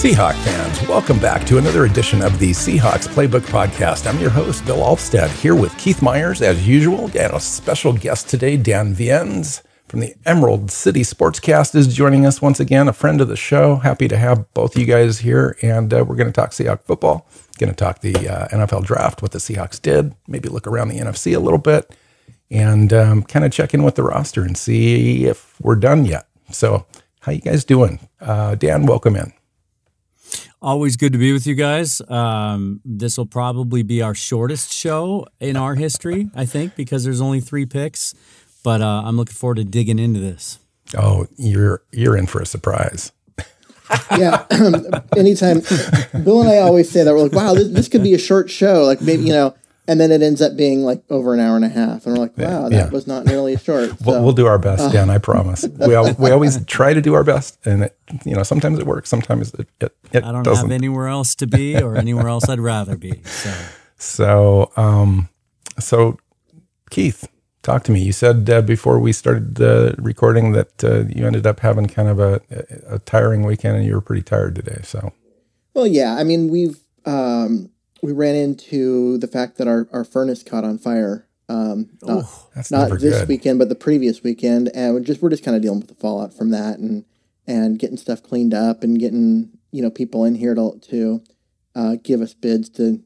Seahawk fans, welcome back to another edition of the Seahawks Playbook Podcast. I'm your host, Bill Alvstad, here with Keith Myers, as usual, and a special guest today, Dan Viennes from the Emerald City Sportscast is joining us once again, a friend of the show. Happy to have both you guys here, and uh, we're going to talk Seahawk football. Going to talk the uh, NFL draft, what the Seahawks did, maybe look around the NFC a little bit, and um, kind of check in with the roster and see if we're done yet. So, how you guys doing? Uh, Dan, welcome in. Always good to be with you guys. Um, this will probably be our shortest show in our history, I think, because there's only three picks. But uh, I'm looking forward to digging into this. Oh, you're you're in for a surprise. yeah. Anytime, Bill and I always say that we're like, "Wow, this, this could be a short show." Like maybe you know, and then it ends up being like over an hour and a half, and we're like, "Wow, that yeah. was not nearly as short." So, we'll, we'll, do our best, uh, Dan. I promise. we al- we always try to do our best, and it, you know sometimes it works, sometimes it, it, it I don't doesn't. have anywhere else to be or anywhere else I'd rather be. So, so, um, so Keith, talk to me. You said uh, before we started the recording that uh, you ended up having kind of a, a tiring weekend, and you were pretty tired today. So, well, yeah. I mean, we've. Um, we ran into the fact that our, our furnace caught on fire. Um, not, not this good. weekend, but the previous weekend, and we're just we're just kind of dealing with the fallout from that, and and getting stuff cleaned up, and getting you know people in here to to uh, give us bids to.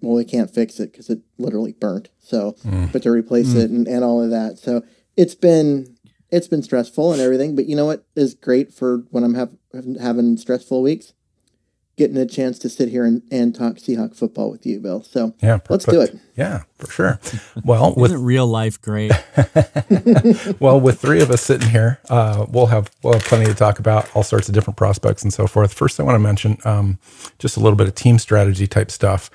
Well, we can't fix it because it literally burnt. So, mm. but to replace mm. it and, and all of that. So it's been it's been stressful and everything. But you know what is great for when I'm have, having stressful weeks getting a chance to sit here and, and talk Seahawk football with you, Bill. So yeah, let's do it. Yeah, for sure. Well, with real life great. well, with three of us sitting here, uh, we'll have we'll have plenty to talk about, all sorts of different prospects and so forth. First, I want to mention um, just a little bit of team strategy type stuff.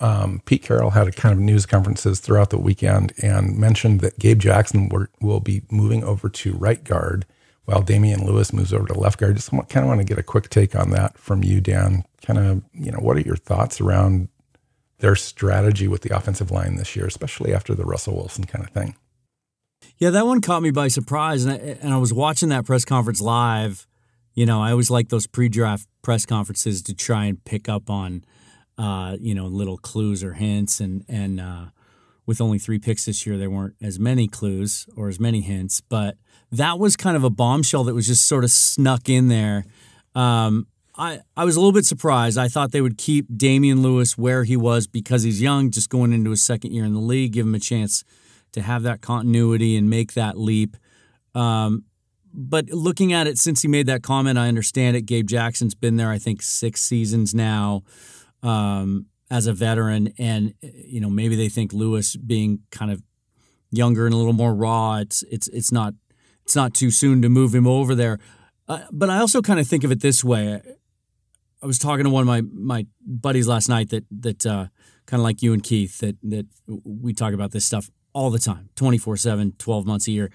Um, Pete Carroll had a kind of news conferences throughout the weekend and mentioned that Gabe Jackson will be moving over to right guard while Damien Lewis moves over to left guard. Just kind of want to get a quick take on that from you, Dan. Kind of, you know, what are your thoughts around their strategy with the offensive line this year, especially after the Russell Wilson kind of thing? Yeah, that one caught me by surprise, and I, and I was watching that press conference live. You know, I always like those pre-draft press conferences to try and pick up on, uh, you know, little clues or hints, and and uh, with only three picks this year, there weren't as many clues or as many hints, but that was kind of a bombshell that was just sort of snuck in there. Um, I, I was a little bit surprised. I thought they would keep Damien Lewis where he was because he's young, just going into his second year in the league, give him a chance to have that continuity and make that leap. Um, but looking at it since he made that comment, I understand it. Gabe Jackson's been there, I think, six seasons now um, as a veteran, and you know maybe they think Lewis being kind of younger and a little more raw, it's it's it's not it's not too soon to move him over there. Uh, but I also kind of think of it this way. I was talking to one of my my buddies last night that that uh, kind of like you and Keith that that we talk about this stuff all the time, 24/7, 12 months a year.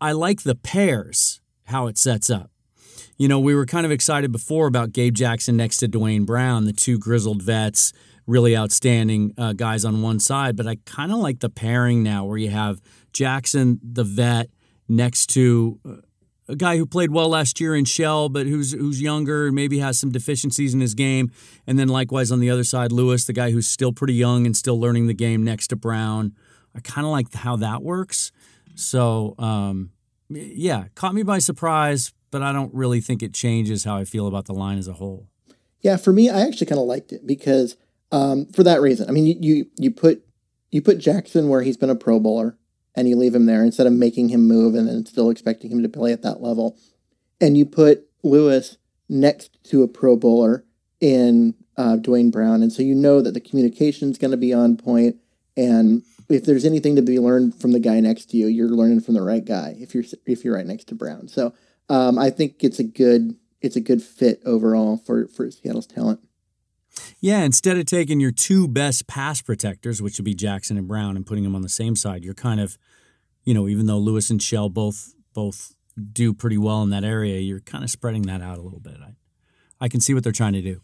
I like the pairs how it sets up. You know, we were kind of excited before about Gabe Jackson next to Duane Brown, the two grizzled vets, really outstanding uh, guys on one side, but I kind of like the pairing now where you have Jackson the vet next to uh, a guy who played well last year in Shell, but who's who's younger and maybe has some deficiencies in his game. And then likewise on the other side, Lewis, the guy who's still pretty young and still learning the game next to Brown. I kind of like how that works. So um, yeah, caught me by surprise, but I don't really think it changes how I feel about the line as a whole. Yeah, for me, I actually kind of liked it because um, for that reason. I mean, you, you you put you put Jackson where he's been a Pro Bowler and you leave him there instead of making him move and then still expecting him to play at that level. And you put Lewis next to a Pro Bowler in uh, Duane Brown, and so you know that the communication is going to be on point. And if there's anything to be learned from the guy next to you, you're learning from the right guy. If you're if you're right next to Brown, so um, I think it's a good it's a good fit overall for for Seattle's talent. Yeah, instead of taking your two best pass protectors, which would be Jackson and Brown, and putting them on the same side, you're kind of, you know, even though Lewis and Shell both both do pretty well in that area, you're kind of spreading that out a little bit. I, I can see what they're trying to do.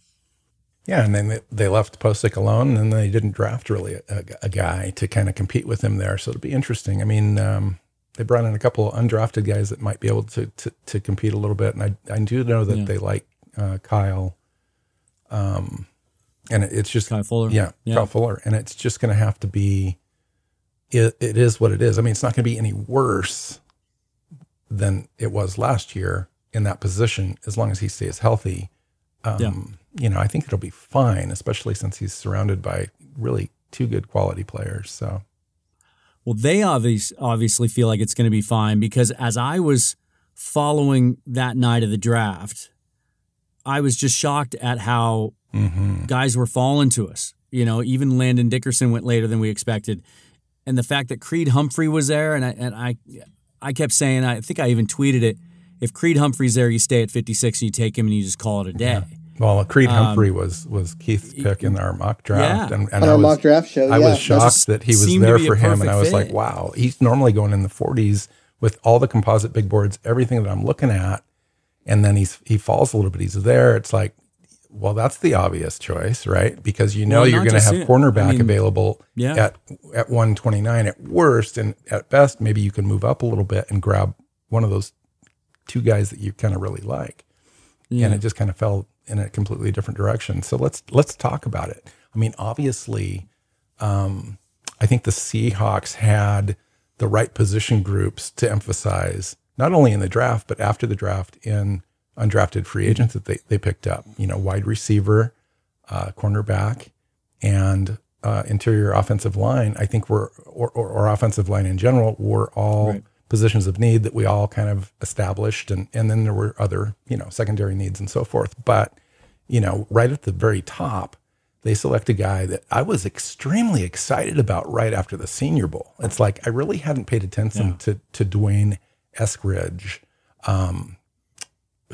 Yeah, and then they, they left Pocic alone, and they didn't draft really a, a, guy to kind of compete with him there. So it'll be interesting. I mean, um, they brought in a couple of undrafted guys that might be able to to, to compete a little bit, and I I do know that yeah. they like uh, Kyle. Um, and it's just Kyle Fuller. Yeah, yeah. Kyle Fuller, and it's just going to have to be. It, it is what it is. I mean, it's not going to be any worse than it was last year in that position as long as he stays healthy. Um, yeah. You know, I think it'll be fine, especially since he's surrounded by really two good quality players. So, well, they obviously obviously feel like it's going to be fine because as I was following that night of the draft, I was just shocked at how mm-hmm. guys were falling to us. You know, even Landon Dickerson went later than we expected, and the fact that Creed Humphrey was there, and I and I, I kept saying, I think I even tweeted it. If Creed Humphrey's there, you stay at 56 and you take him and you just call it a day. Yeah. Well, Creed um, Humphrey was was Keith's pick in our mock draft, yeah. and, and on our was, mock draft show, I was shocked that he was there for him, and I was fit. like, wow, he's normally going in the 40s with all the composite big boards, everything that I'm looking at, and then he's he falls a little bit. He's there. It's like well, that's the obvious choice, right? Because you know well, you're going to have cornerback I mean, available yeah. at at 129 at worst, and at best, maybe you can move up a little bit and grab one of those two guys that you kind of really like. Yeah. And it just kind of fell in a completely different direction. So let's let's talk about it. I mean, obviously, um, I think the Seahawks had the right position groups to emphasize not only in the draft but after the draft in undrafted free agents that they, they picked up. You know, wide receiver, uh, cornerback, and uh, interior offensive line. I think we're or, or, or, offensive line in general were all right. positions of need that we all kind of established, and and then there were other you know secondary needs and so forth. But you know, right at the very top. They select a guy that I was extremely excited about right after the Senior Bowl. It's like I really hadn't paid attention yeah. to to D'Wayne Eskridge, um,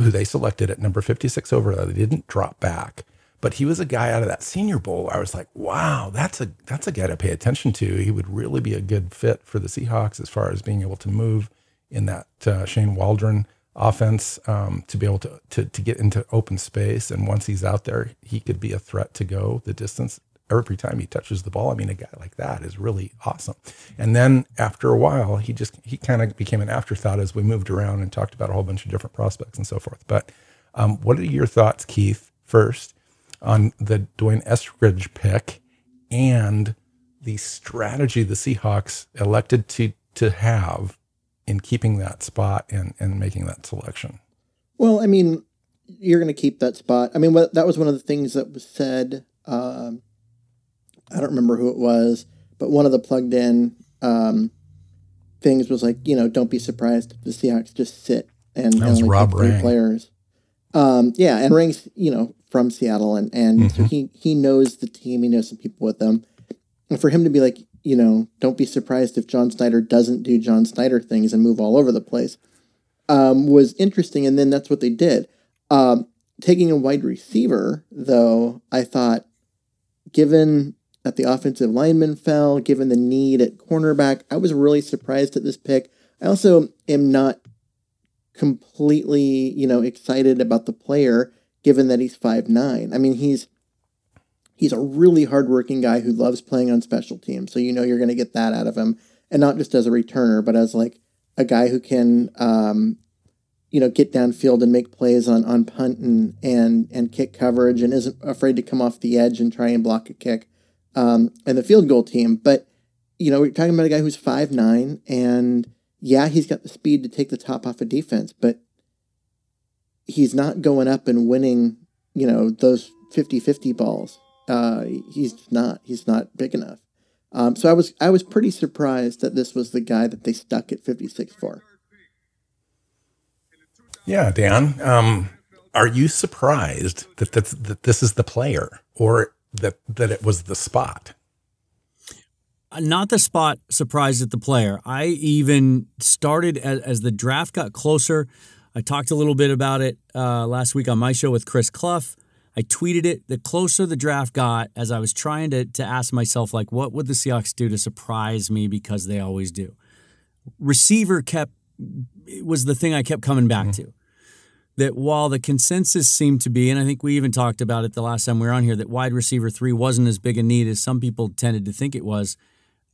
who they selected at number 56 overall. They didn't drop back, but he was a guy out of that Senior Bowl. I was like, wow, that's a that's a guy to pay attention to. He would really be a good fit for the Seahawks as far as being able to move in that uh, Shane Waldron offense um, to be able to, to to get into open space. And once he's out there, he could be a threat to go the distance every time he touches the ball. I mean, a guy like that is really awesome. And then after a while, he just he kind of became an afterthought as we moved around and talked about a whole bunch of different prospects and so forth. But um, what are your thoughts, Keith, first on the D'Wayne Eskridge pick and the strategy the Seahawks elected to to have in keeping that spot and and making that selection? Well, I mean, you're going to keep that spot. I mean, that was one of the things that was said. Um, I don't remember who it was, but one of the plugged in um, things was like, you know, don't be surprised if the Seahawks just sit and, that only Rob three Rang. players. Um, yeah, and Rang's, you know, from Seattle, and and mm-hmm. so he he knows the team, he knows some people with them, and for him to be like, you know, don't be surprised if John Schneider doesn't do John Schneider things and move all over the place, um, was interesting, and then that's what they did. Um, taking a wide receiver, though, I thought, given that the offensive lineman fell, given the need at cornerback. I was really surprised at this pick. I also am not completely, you know, excited about the player given that he's five nine. I mean, he's he's a really hardworking guy who loves playing on special teams. So you know you're going to get that out of him, and not just as a returner, but as like a guy who can, um, you know, get downfield and make plays on on punt and and and kick coverage, and isn't afraid to come off the edge and try and block a kick um, and the field goal team. But you know, we're talking about a guy who's five nine, and yeah, he's got the speed to take the top off of defense, but he's not going up and winning. You know, those 50-50 balls. Uh, he's not. He's not big enough. Um, so I was I was pretty surprised that this was the guy that they stuck at 56 for. Yeah, Dan. Um, are you surprised that, that that this is the player, or that that it was the spot. Uh, not the spot surprised at the player. I even started as, as the draft got closer. I talked a little bit about it uh, last week on my show with Chris Clough. I tweeted it. The closer the draft got, as I was trying to to ask myself, like, what would the Seahawks do to surprise me because they always do. Receiver kept was the thing I kept coming back mm-hmm. to. That while the consensus seemed to be, and I think we even talked about it the last time we were on here, that wide receiver three wasn't as big a need as some people tended to think it was.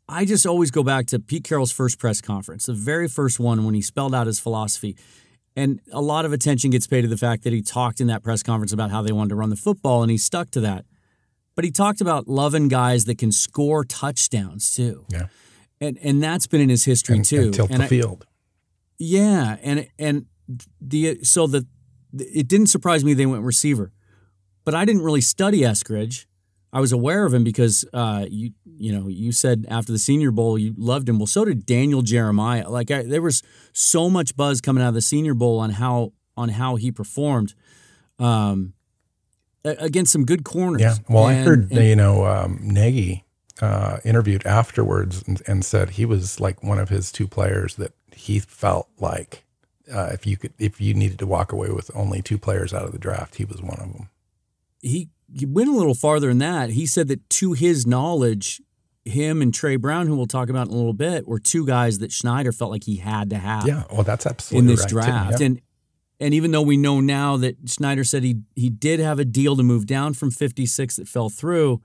I just always go back to Pete Carroll's first press conference, the very first one when he spelled out his philosophy. And a lot of attention gets paid to the fact that he talked in that press conference about how they wanted to run the football, and he stuck to that. But he talked about loving guys that can score touchdowns too. Yeah. And and that's been in his history and, too. And tilt and the I, field. Yeah, and and the so the it didn't surprise me they went receiver, but I didn't really study Eskridge. I was aware of him because uh, you you know you said after the Senior Bowl you loved him. Well, so did Daniel Jeremiah. Like I, there was so much buzz coming out of the Senior Bowl on how on how he performed um, against some good corners. Yeah. Well, and, I heard and, you know um, Nagy uh, interviewed afterwards and, and, said he was like one of his two players that he felt like uh, if you could if you needed to walk away with only two players out of the draft, he was one of them. He he went a little farther than that. He said that to his knowledge, him and Tre Brown, who we'll talk about in a little bit, were two guys that Schneider felt like he had to have. Yeah, well, that's absolutely in this right draft. Yeah. And and even though we know now that Schneider said he he did have a deal to move down from 56 that fell through,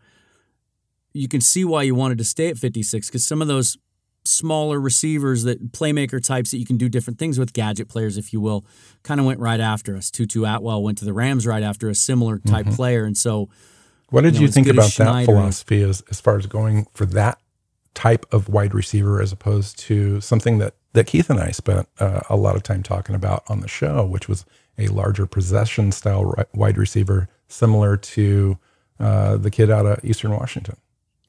you can see why you wanted to stay at 56 because some of those smaller receivers that playmaker types that you can do different things with gadget players if you will kind of went right after us tutu atwell went to the rams right after a similar type mm-hmm. player and so what did you, know, you think about that philosophy as, as far as going for that type of wide receiver as opposed to something that that keith and i spent uh, a lot of time talking about on the show which was a larger possession style wide receiver similar to uh, the kid out of eastern washington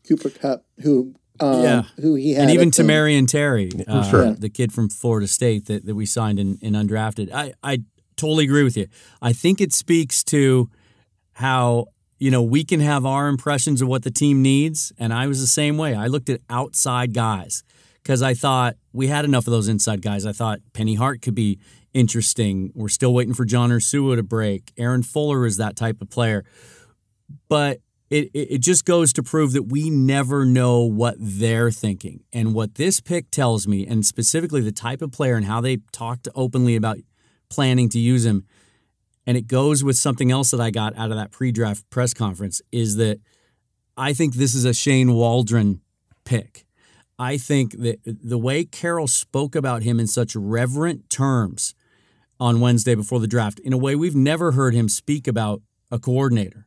cooper Kupp, who um, yeah, who he had, and even Tamorrion Terry, uh, sure. the kid from Florida State that, that we signed in, in undrafted. I I totally agree with you. I think it speaks to how you know we can have our impressions of what the team needs, and I was the same way. I looked at outside guys because I thought we had enough of those inside guys. I thought Penny Hart could be interesting. We're still waiting for John Ursua to break. Aaron Fuller is that type of player, but it, it just goes to prove that we never know what they're thinking. And what this pick tells me, and specifically the type of player and how they talked openly about planning to use him, and it goes with something else that I got out of that pre draft press conference, is that I think this is a Shane Waldron pick. I think that the way Carroll spoke about him in such reverent terms on Wednesday before the draft, in a way we've never heard him speak about a coordinator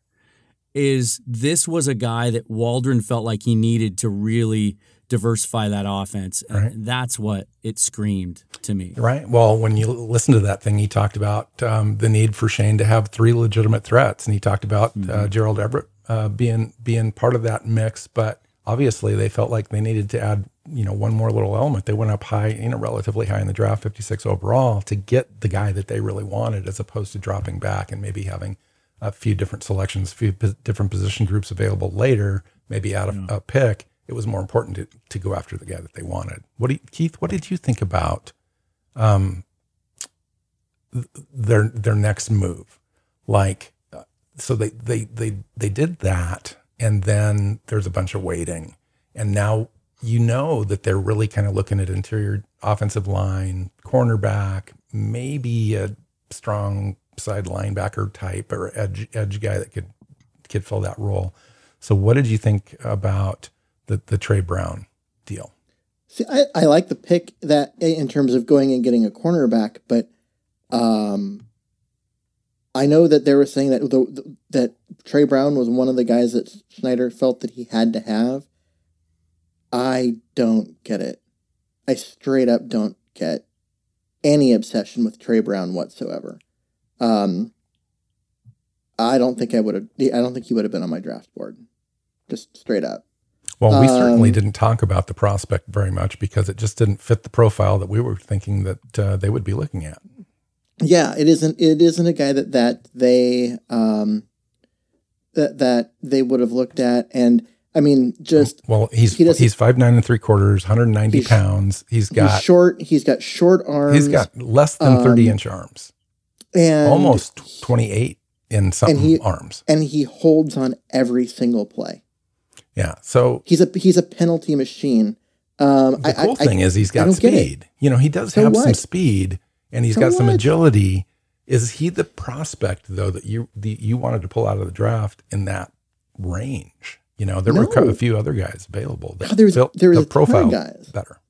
is this was a guy that Waldron felt like he needed to really diversify that offense. Right. And that's what it screamed to me. Right. Well, when you listen to that thing, he talked about um, the need for Shane to have three legitimate threats, and he talked about uh, mm-hmm. uh, Gerald Everett uh, being being part of that mix. But obviously, they felt like they needed to add you know one more little element. They went up high, you know, relatively high in the draft, 56 overall, to get the guy that they really wanted, as opposed to dropping back and maybe having a few different selections, a few p- different position groups available later, maybe out of yeah. a pick, it was more important to, to go after the guy that they wanted. What do you, Keith? What did you think about um, their their next move? Like, uh, so they they they they did that, and then there's a bunch of waiting, and now you know that they're really kind of looking at interior offensive line, cornerback, maybe a strong side linebacker type or edge edge guy that could could fill that role. So, what did you think about the the Tre Brown deal? See, I, I like the pick that in terms of going and getting a cornerback, but um, I know that they were saying that the, that Tre Brown was one of the guys that Schneider felt that he had to have. I don't get it. I straight up don't get any obsession with Tre Brown whatsoever. Um, I don't think I would have. I don't think he would have been on my draft board, just straight up. Well, we um, certainly didn't talk about the prospect very much because it just didn't fit the profile that we were thinking that uh, they would be looking at. Yeah, it isn't. It isn't a guy that that they um, that that they would have looked at, and I mean, just well, he's he he's five nine and three quarters, 190 pounds. He's got he's short. He's got short arms. He's got less than 30 um, inch arms and almost 28 in some and he, arms, and he holds on every single play. Yeah, so he's a he's a penalty machine. Um, the cool I, thing I, is he's got speed. You know, he does so have what? some speed, and he's so got some what? agility. Is he the prospect though that you the, you wanted to pull out of the draft in that range? You know, there no. were a few other guys available that oh, there's, built there was the profile guys. better.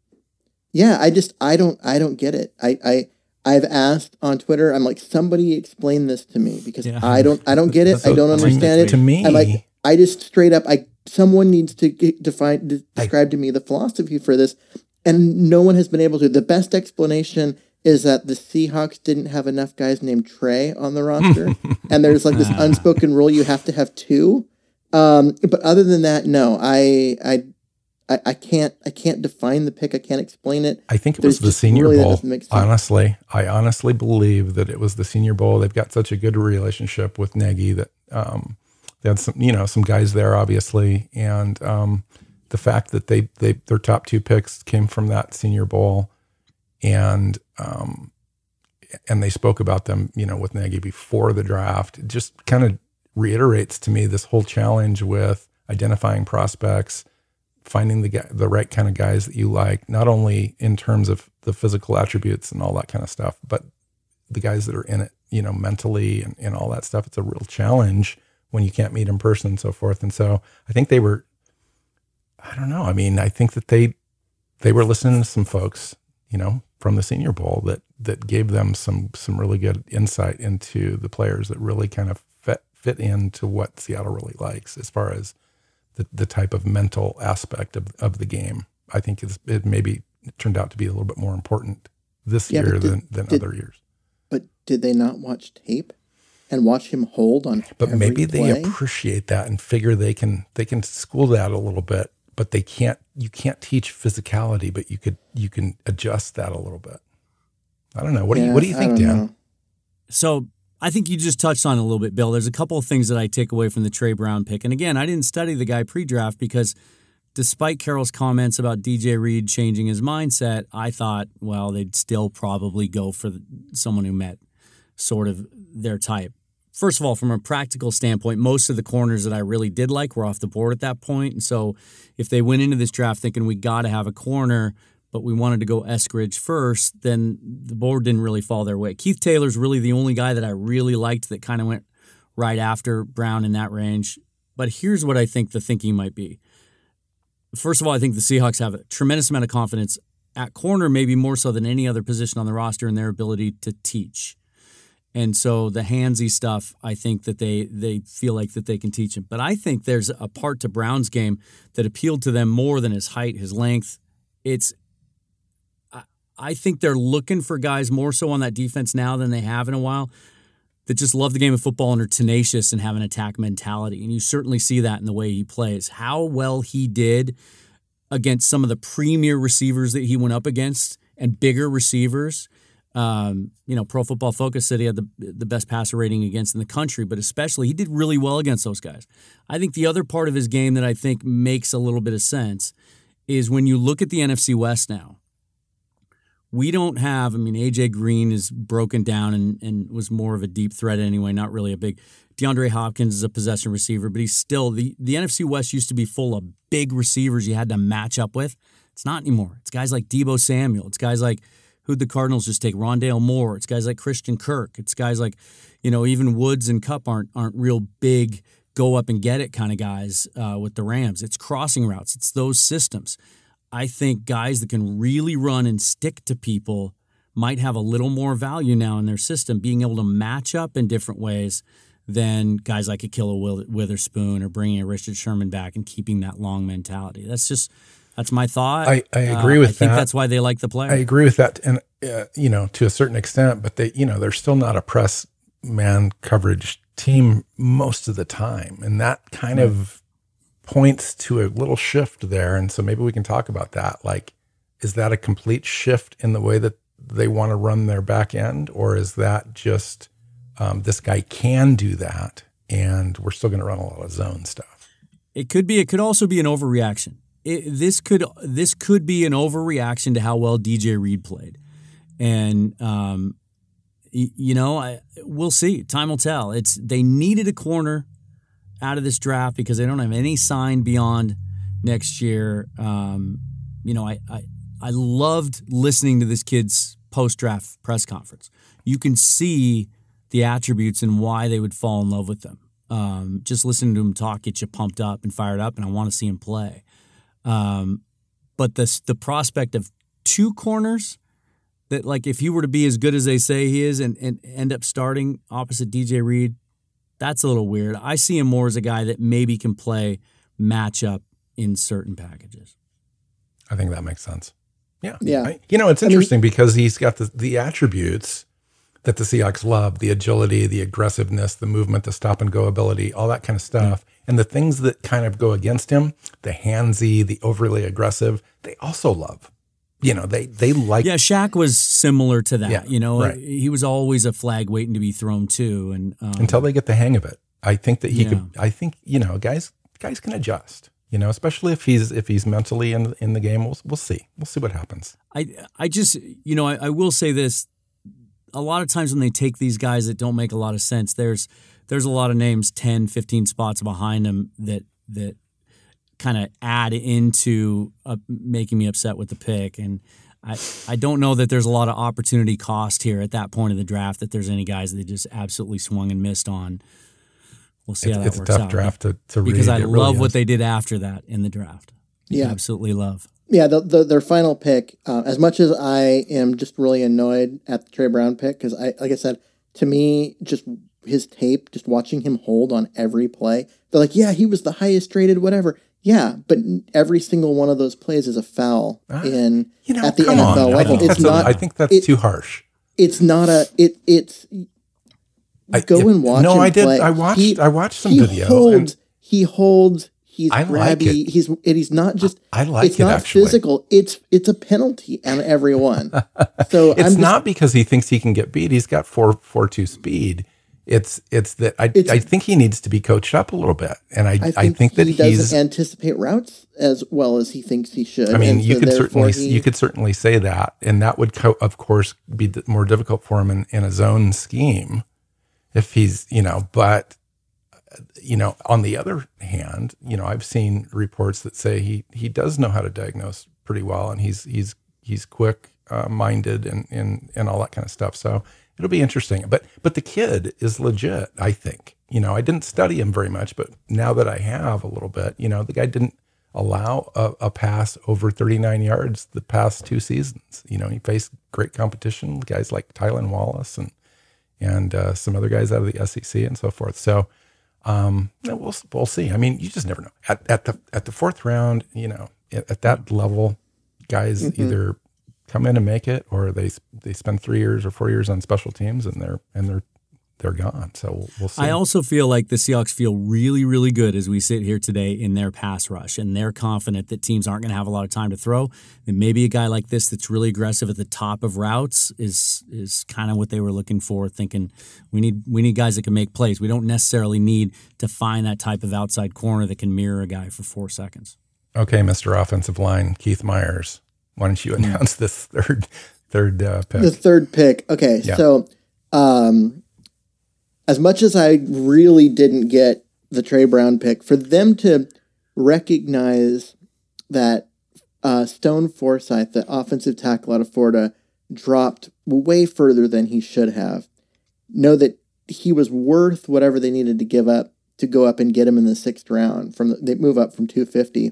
Yeah, I just I don't I don't get it. I I I've asked on Twitter. I'm like, somebody explain this to me because yeah. I don't I don't get it. so, I don't understand it. To me, I'm like, I just straight up I someone needs to define de- describe I, to me the philosophy for this, and no one has been able to. The best explanation is that the Seahawks didn't have enough guys named Trey on the roster, and there's like this unspoken rule you have to have two. Um, but other than that, no, I, I I, I can't I can't define the pick. I can't explain it. I think it There's was the Senior really Bowl. Honestly, I honestly believe that it was the Senior Bowl. They've got such a good relationship with Nagy that um, they had some, you know, some guys there, obviously, and um, the fact that they they their top two picks came from that Senior Bowl, and um, and they spoke about them, you know, with Nagy before the draft. It just kind of reiterates to me this whole challenge with identifying prospects, finding the the right kind of guys that you like, not only in terms of the physical attributes and all that kind of stuff, but the guys that are in it, you know, mentally and, and all that stuff. It's a real challenge when you can't meet in person and so forth. And so I think they were, I don't know. I mean, I think that they, they were listening to some folks, you know, from the Senior Bowl that that gave them some some really good insight into the players that really kind of fit fit into what Seattle really likes as far as the, the type of mental aspect of, of the game. I think it maybe turned out to be a little bit more important this yeah, year did, than, than did, other years. But did they not watch tape? and watch him hold on. But maybe play. they appreciate that and figure they can they can school that a little bit. But they can't. You can't teach physicality, but you could you can adjust that a little bit. I don't know. What yeah, do you What do you think, Dan? Know. So I think you just touched on a little bit, Bill. There's a couple of things that I take away from the Tre Brown pick, and again, I didn't study the guy pre-draft because. Despite Carroll's comments about DJ Reed changing his mindset, I thought, well, they'd still probably go for someone who met sort of their type. First of all, from a practical standpoint, most of the corners that I really did like were off the board at that point. And so if they went into this draft thinking we got to have a corner, but we wanted to go Eskridge first, then the board didn't really fall their way. Keith Taylor's really the only guy that I really liked that kind of went right after Brown in that range. But here's what I think the thinking might be. First of all, I think the Seahawks have a tremendous amount of confidence at corner, maybe more so than any other position on the roster in their ability to teach. And so the handsy stuff, I think that they they feel like that they can teach him. But I think there's a part to Brown's game that appealed to them more than his height, his length. It's I think they're looking for guys more so on that defense now than they have in a while that just love the game of football and are tenacious and have an attack mentality. And you certainly see that in the way he plays. How well he did against some of the premier receivers that he went up against and bigger receivers um, you know, Pro Football Focus said he had the the best passer rating against in the country, but especially he did really well against those guys. I think the other part of his game that I think makes a little bit of sense is when you look at the NFC West now. We don't have, I mean, AJ Green is broken down and, and was more of a deep threat anyway, not really a big. DeAndre Hopkins is a possession receiver, but he's still the, the NFC West used to be full of big receivers you had to match up with. It's not anymore. It's guys like Deebo Samuel. It's guys like who'd the Cardinals just take? Rondale Moore. It's guys like Christian Kirk. It's guys like, you know, even Woods and Kupp aren't aren't real big go up and get it kind of guys uh, with the Rams. It's crossing routes. It's those systems. I think guys that can really run and stick to people might have a little more value now in their system, being able to match up in different ways than guys like Ahkello Witherspoon or bringing a Richard Sherman back and keeping that long mentality. That's just that's my thought. I, I agree uh, with that. I think that's why they like the player. I agree with that, and uh, you know, to a certain extent, but they, you know, they're still not a press man coverage team most of the time, and that kind of points to a little shift there. And so maybe we can talk about that. Like, is that a complete shift in the way that they want to run their back end, or is that just um, this guy can do that, and we're still going to run a lot of zone stuff? It could be. It could also be an overreaction it, this could this could be an overreaction to how well DJ Reed played, and um, you know, I, we'll see. Time will tell. It's they needed a corner out of this draft because they don't have any sign beyond next year. Um, you know, I, I I loved listening to this kid's post draft press conference. You can see the attributes and why they would fall in love with them. Um, just listening to him talk gets you pumped up and fired up, and I want to see him play. Um, but the the prospect of two corners that, like, if he were to be as good as they say he is and, and end up starting opposite DJ Reed, that's a little weird. I see him more as a guy that maybe can play matchup in certain packages. I think that makes sense. Yeah. Yeah. I, you know, it's interesting I mean, because he's got the, the attributes that the Seahawks love the agility, the aggressiveness, the movement, the stop and go ability, all that kind of stuff. Mm-hmm. And the things that kind of go against him, the handsy, the overly aggressive, they also love. You know, they they like. Yeah, Shaq was similar to that. Yeah, you know, right. he was always a flag waiting to be thrown too, and um, until they get the hang of it, I think that he yeah. could. I think you know, guys guys can adjust. You know, especially if he's if he's mentally in in the game, we'll we'll see. We'll see what happens. I I just you know I, I will say this a lot of times when they take these guys that don't make a lot of sense, there's there's a lot of names 10, 15 spots behind them that that kind of add into uh, making me upset with the pick and I, I don't know that there's a lot of opportunity cost here at that point of the draft that there's any guys that just absolutely swung and missed on. We'll see it's, how that it's works a tough out. draft to, to because read. I love what they did after that in the draft. Yeah, absolutely love yeah, the, the, their final pick. Uh, as much as I am just really annoyed at the Tre Brown pick, because I, like I said, to me, just his tape, just watching him hold on every play, they're like, yeah, he was the highest rated, whatever. Yeah, but every single one of those plays is a foul in you know, at the NFL on. level. It's not. A, I think that's it, too harsh. It's not a. It it's. I, go and watch. No, I did. Play. I watched. He, I watched some video. Holds, and, he holds He's I grabby. Like he's and he's not just. I like it's it. not actually. physical. It's it's a penalty on everyone. So it's just, not because he thinks he can get beat. He's got four four two speed. It's it's that I it's, I think he needs to be coached up a little bit, and I I think, I think that he doesn't anticipate routes as well as he thinks he should. I mean, you so could certainly he, you could certainly say that, and that would co- of course be more difficult for him in, in a zone scheme if he's you know, but you know, on the other hand, you know, I've seen reports that say he he does know how to diagnose pretty well, and he's he's he's quick uh, minded and and and all that kind of stuff. So it'll be interesting. But but the kid is legit. I think. You know, I didn't study him very much, but now that I have a little bit, you know, the guy didn't allow a, a pass over 39 yards the past two seasons. You know, he faced great competition, guys like Tylan Wallace and and uh, some other guys out of the SEC and so forth. So um, we'll we'll see. I mean, you just never know. At, at the at the fourth round, you know, at, at that level, guys mm-hmm. either come in and make it, or they they spend three years or four years on special teams, and they're and they're they're gone. So we'll, we'll see. I also feel like the Seahawks feel really, really good as we sit here today in their pass rush, and they're confident that teams aren't going to have a lot of time to throw. And maybe a guy like this that's really aggressive at the top of routes is is kind of what they were looking for, thinking we need we need guys that can make plays. We don't necessarily need to find that type of outside corner that can mirror a guy for four seconds. Okay, Mr. Offensive Line, Keith Myers, why don't you announce this third third uh, pick? The third pick. Okay, yeah. so. Um, as much as I really didn't get the Tre Brown pick, for them to recognize that uh, Stone Forsythe, the offensive tackle out of Florida, dropped way further than he should have, know that he was worth whatever they needed to give up to go up and get him in the sixth round. From the, they move up from 250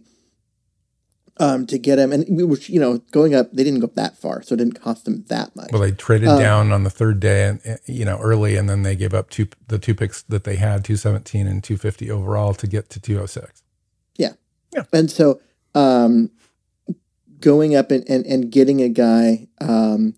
um, to get him. And we were, you know, going up, they didn't go that far, so it didn't cost them that much. Well, they traded um, down on the third day, and you know, early, and then they gave up two the two picks that they had, two seventeen and two fifty overall, to get to two oh six. Yeah, yeah, and so um, going up and, and and getting a guy, um,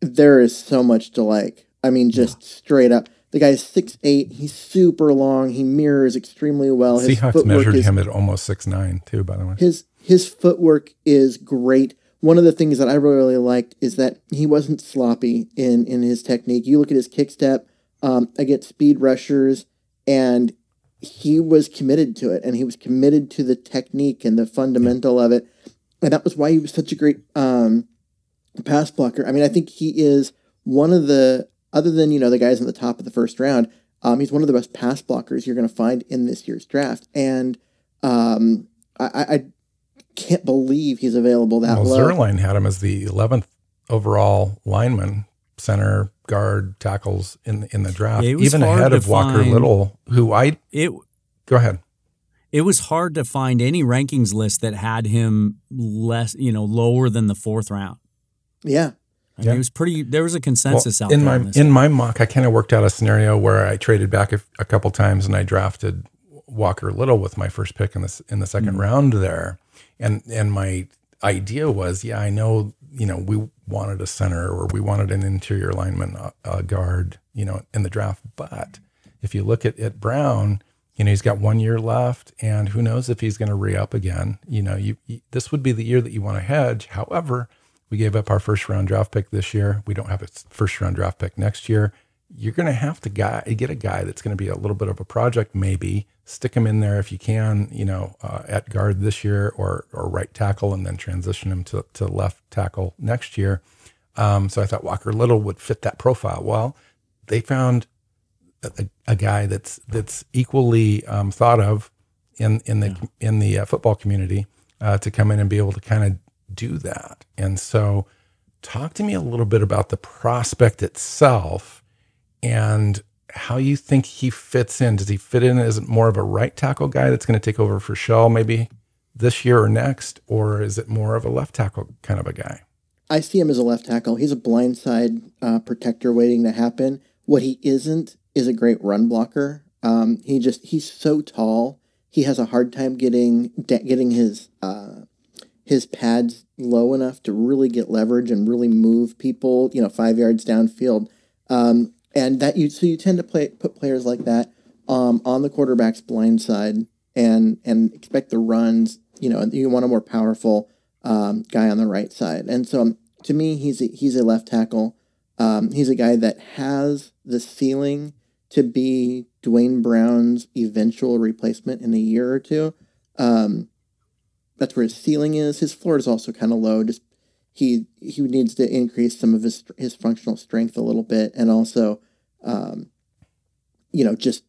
there is so much to like. I mean, just yeah. straight up. The guy's six eight. He's super long. He mirrors extremely well. His Seahawks measured is, him at almost six nine too. By the way, his his footwork is great. One of the things that I really liked is that he wasn't sloppy in in his technique. You look at his kick step um, against speed rushers, and he was committed to it, and he was committed to the technique and the fundamental yeah. of it, and that was why he was such a great um, pass blocker. I mean, I think he is one of the other than you know the guys in the top of the first round, um, he's one of the best pass blockers you're going to find in this year's draft, and um, I, I can't believe he's available that well, low. Zierlein had him as the 11th overall lineman, center, guard, tackles in in the draft, yeah, even ahead of Walker find, Little, who I it. Go ahead. It was hard to find any rankings list that had him less, you know, lower than the fourth round. Yeah, I yeah. it was pretty. There was a consensus well, out in my in my mock. I kind of worked out a scenario where I traded back a, a, couple times and I drafted Walker Little with my first pick in this in the 2nd mm-hmm. round there, and and my idea was, yeah, I know, you know, we wanted a center or we wanted an interior lineman, a, a guard, you know, in the draft, but if you look at at Brown, you know, he's got one year left, and who knows if he's going to re up again. You know, you, you this would be the year that you want to hedge. However we gave up our first round draft pick this year. We don't have a first round draft pick next year. You're going to have to guy, get a guy that's going to be a little bit of a project, maybe stick him in there if you can, you know, uh, at guard this year or or right tackle, and then transition him to, to left tackle next year. Um, so I thought Walker Little would fit that profile. Well, they found a, a guy that's that's equally um, thought of in in the yeah. in the uh, football community uh, to come in and be able to kind of do that. And so, talk to me a little bit about the prospect itself and how you think he fits in. Does he fit in as more of a right tackle guy that's going to take over for Shell maybe this year or next, or is it more of a left tackle kind of a guy? I see him as a left tackle. He's a blindside uh, protector waiting to happen. What he isn't is a great run blocker. Um, he just he's so tall. He has a hard time getting getting his uh, his pads low enough to really get leverage and really move people, you know, five yards downfield. Um, and that you so you tend to play put players like that um, on the quarterback's blind side and and expect the runs. You know, you want a more powerful um, guy on the right side. And so to me, he's a, he's a left tackle. Um, he's a guy that has the ceiling to be Duane Brown's eventual replacement in a year or two. Um, that's where his ceiling is. His floor is also kind of low. Just he he needs to increase some of his his functional strength a little bit, and also, um, you know, just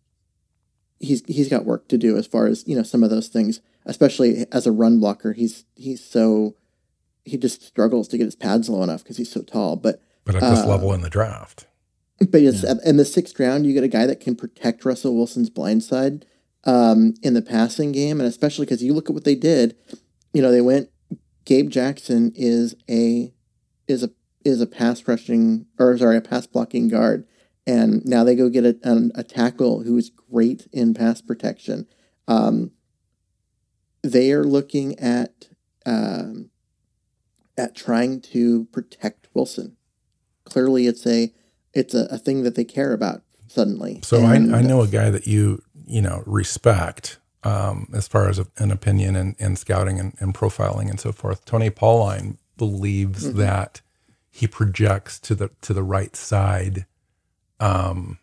he's he's got work to do as far as you know some of those things, especially as a run blocker. He's he's so he just struggles to get his pads low enough because he's so tall. But but at this uh, level in the draft, but it's yeah. in the sixth round, you get a guy that can protect Russell Wilson's blind side um, in the passing game, and especially because you look at what they did. You know, they went. Gabe Jackson is a is a is a pass rushing or sorry a pass blocking guard, and now they go get a, a, a tackle who is great in pass protection. Um, they are looking at um, at trying to protect Wilson. Clearly, it's a it's a, a thing that they care about suddenly. So and, I, I know a guy that you you know respect um, as far as an opinion and, and scouting and, and, profiling and so forth. Tony Pauline believes mm-hmm. that he projects to the to the right side, um,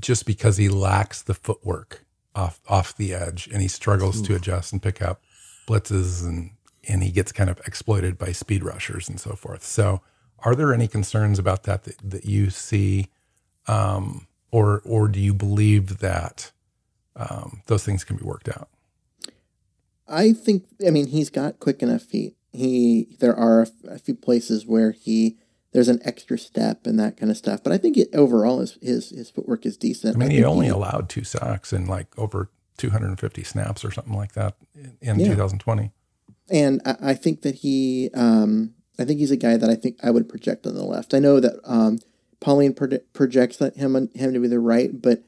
just because he lacks the footwork off off the edge and he struggles to adjust and pick up blitzes and and he gets kind of exploited by speed rushers and so forth. So, are there any concerns about that that, that you see, um, or or do you believe that? Um, those things can be worked out. I think. I mean, he's got quick enough feet. He there are a, few places where he there's an extra step and that kind of stuff. But I think it, overall his, his his footwork is decent. I mean, I he only he, allowed two sacks in like over 250 snaps or something like that in yeah. 2020. And I, I, think that he, um, I think he's a guy that I think I would project on the left. I know that um, Pauline projects him him to be the right, but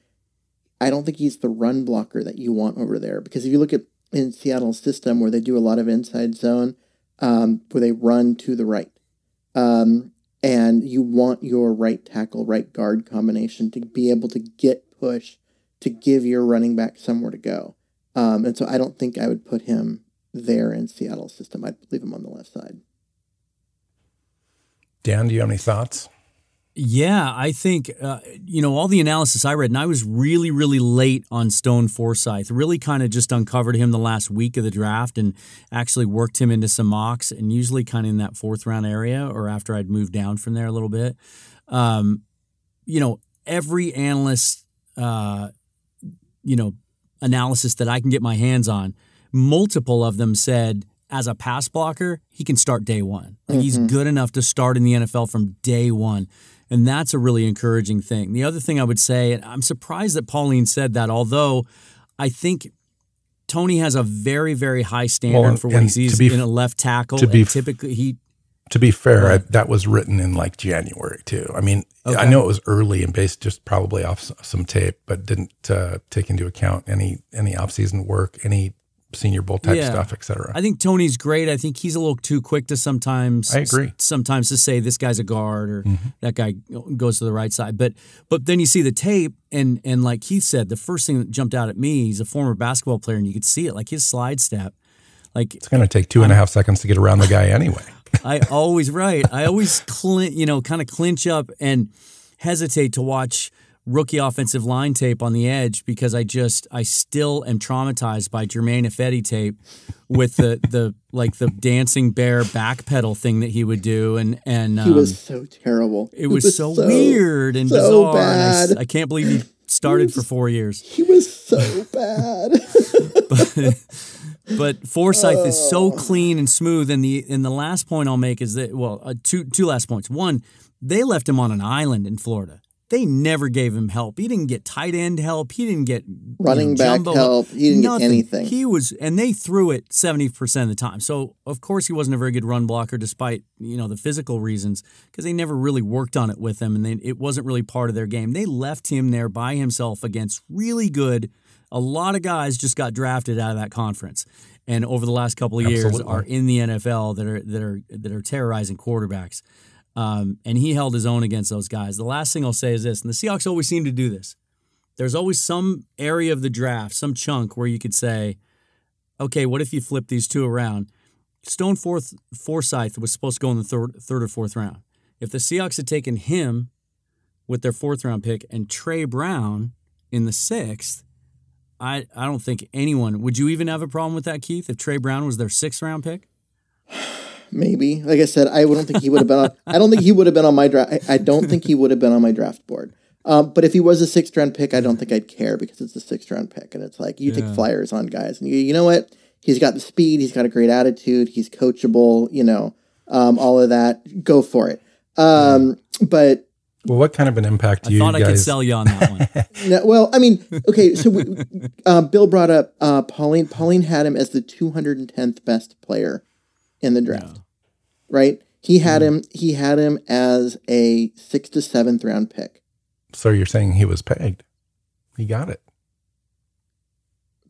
I don't think he's the run blocker that you want over there because if you look at in Seattle's system where they do a lot of inside zone, um, where they run to the right, um, and you want your right tackle, right guard combination to be able to get push to give your running back somewhere to go. Um, and so I don't think I would put him there in Seattle's system. I'd leave him on the left side. Dan, do you have any thoughts? Yeah, I think uh, you know all the analysis I read, and I was really, really late on Stone Forsythe. Really, kind of just uncovered him the last week of the draft, and actually worked him into some mocks, and usually kind of in that fourth round area, or after I'd moved down from there a little bit. Um, you know, every analyst, uh, you know, analysis that I can get my hands on, multiple of them said as a pass blocker, he can start day one. Like mm-hmm. He's good enough to start in the NFL from day one. And that's a really encouraging thing. The other thing I would say, and I'm surprised that Pauline said that, although I think Tony has a very, very high standard well, for what he sees be, in a left tackle. To be, typically, he. To be fair. I, that was written in like January too. I mean, okay. I know it was early and based just probably off some tape, but didn't uh, take into account any any off season work, any Senior Bowl type yeah. stuff, etc. I think Tony's great. I think he's a little too quick to sometimes. I agree. Sometimes to say this guy's a guard or mm-hmm. that guy goes to the right side, but but then you see the tape and and like Keith said, the first thing that jumped out at me, he's a former basketball player, and you could see it, like his slide step. Like it's going to take two and a half seconds to get around the guy anyway. I always right. I always clinch, you know, kind of clinch up and hesitate to watch rookie offensive line tape on the edge because I just I still am traumatized by Germain Ifedi tape with the the like the dancing bear back pedal thing that he would do and and um, he was so terrible. It was, was so, so, weird and so bizarre. Bad. And I, I, can't believe he started he was, for four years. He was so bad. but, but Forsythe is so clean and smooth. And the and the last point I'll make is that well, uh, two two last points. One, they left him on an island in Florida. They never gave him help. He didn't get tight end help. He didn't get running you know, back help. He didn't nothing. get anything. He was, and they threw it seventy percent of the time. So of course he wasn't a very good run blocker, despite you know the physical reasons, because they never really worked on it with him, and they, it wasn't really part of their game. They left him there by himself against really good. A lot of guys just got drafted out of that conference, and over the last couple of Absolutely. years are in the NFL that are that are that are terrorizing quarterbacks. Um, and he held his own against those guys. The last thing I'll say is this, and the Seahawks always seem to do this. There's always some area of the draft, some chunk where you could say, okay, what if you flip these two around? Stone Forth, Forsythe was supposed to go in the third, third or fourth round. If the Seahawks had taken him with their fourth round pick and Tre Brown in the sixth, I, I don't think anyone would you even have a problem with that, Keith, if Tre Brown was their sixth round pick? Maybe. Like I said, I don't think he would have been on. I don't think he would have been on my draft. I, I, don't think he would have been on my draft board. Um, but if he was a sixth round pick, I don't think I'd care because it's a sixth round pick, and it's like you yeah. take flyers on guys, and you you know what? He's got the speed. He's got a great attitude. He's coachable. You know, um, all of that. Go for it. Um, but well, what kind of an impact do I you thought guys... I could sell you on that one. no, well, I mean, okay, so we, uh, Bill brought up uh, Pauline. Pauline had him as the 210th best player in the draft. Yeah right? He had mm-hmm. him. He had him as a sixth to seventh round pick. So you're saying he was pegged? He got it.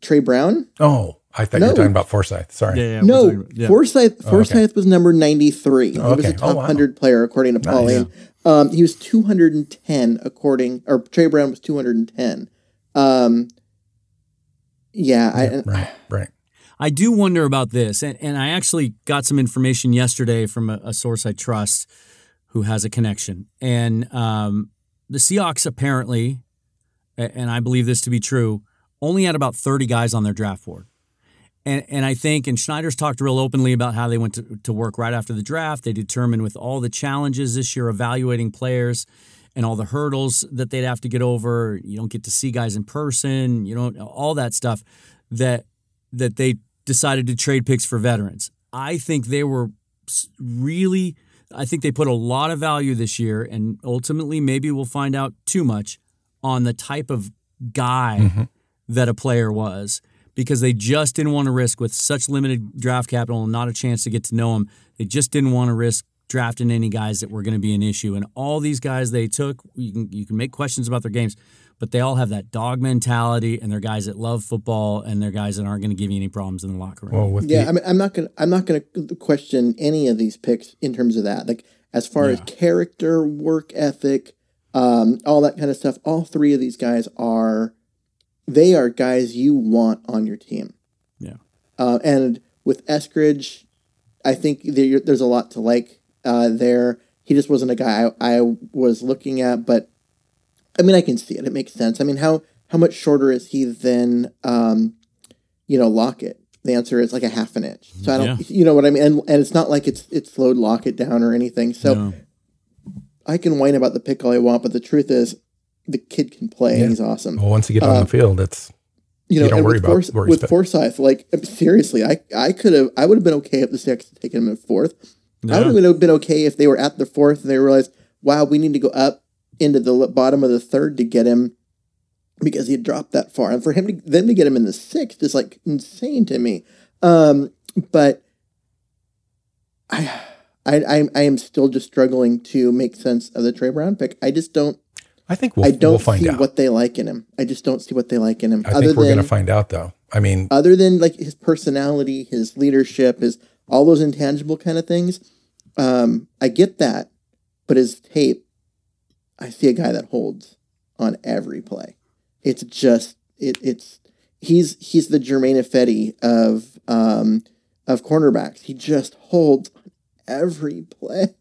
Tre Brown? Oh, I thought no. you were talking about Forsythe. Sorry. Yeah, yeah, no, talking, yeah. Forsythe. Forsythe oh, okay. was number ninety three. He okay. was a top oh, wow. hundred player according to Pauline. Nice. Um, he was two hundred and ten according, or Tre Brown was two hundred and ten. Um, yeah, yeah I, right, right. I do wonder about this, and, and I actually got some information yesterday from a, a source I trust who has a connection. And um, the Seahawks apparently, and I believe this to be true, only had about 30 guys on their draft board. And, and I think, and Schneider's talked real openly about how they went to, to work right after the draft. They determined with all the challenges this year evaluating players and all the hurdles that they'd have to get over. You don't get to see guys in person, you don't, all that stuff that that they decided to trade picks for veterans. I think they were really, I think they put a lot of value this year, and ultimately, maybe we'll find out too much on the type of guy mm-hmm. that a player was because they just didn't want to risk with such limited draft capital and not a chance to get to know him. They just didn't want to risk drafting any guys that were going to be an issue. And all these guys they took, you can you can make questions about their games, but they all have that dog mentality, and they're guys that love football, and they're guys that aren't going to give you any problems in the locker room. Well, yeah, the, I mean, I'm not gonna I'm not gonna question any of these picks in terms of that. Like as far yeah. as character, work ethic, um, all that kind of stuff. All three of these guys are they are guys you want on your team. Yeah, uh, and with Eskridge, I think there, there's a lot to like uh, there. he just wasn't a guy I, I was looking at. But I mean, I can see it. It makes sense. I mean, how how much shorter is he than um, you know Lockett? The answer is like a half an inch. So I don't, yeah. you know what I mean. And, and it's not like it's it's slowed Lockett down or anything. So no. I can whine about the pick all I want, but the truth is, the kid can play yeah. and he's awesome. Well, once you get on the uh, field, it's you know, you don't worry with, about Force, with Forsythe. Like seriously, I I could have I would have been okay if the Seahawks had taken him in fourth. Yeah. I would have been okay if they were at the fourth and they realized, wow, we need to go up into the bottom of the third to get him because he had dropped that far. And for him to then to get him in the sixth is like insane to me. Um, but I, I, I, am still just struggling to make sense of the Tre Brown pick. I just don't. I think we'll, I don't we'll see out. what they like in him. I just don't see what they like in him. I think we're going to find out, though. I mean, other than like his personality, his leadership, his all those intangible kind of things. Um, I get that, but his tape, I see a guy that holds on every play. It's just it, it's he's he's the Germain Ifedi of um, of cornerbacks. He just holds every play.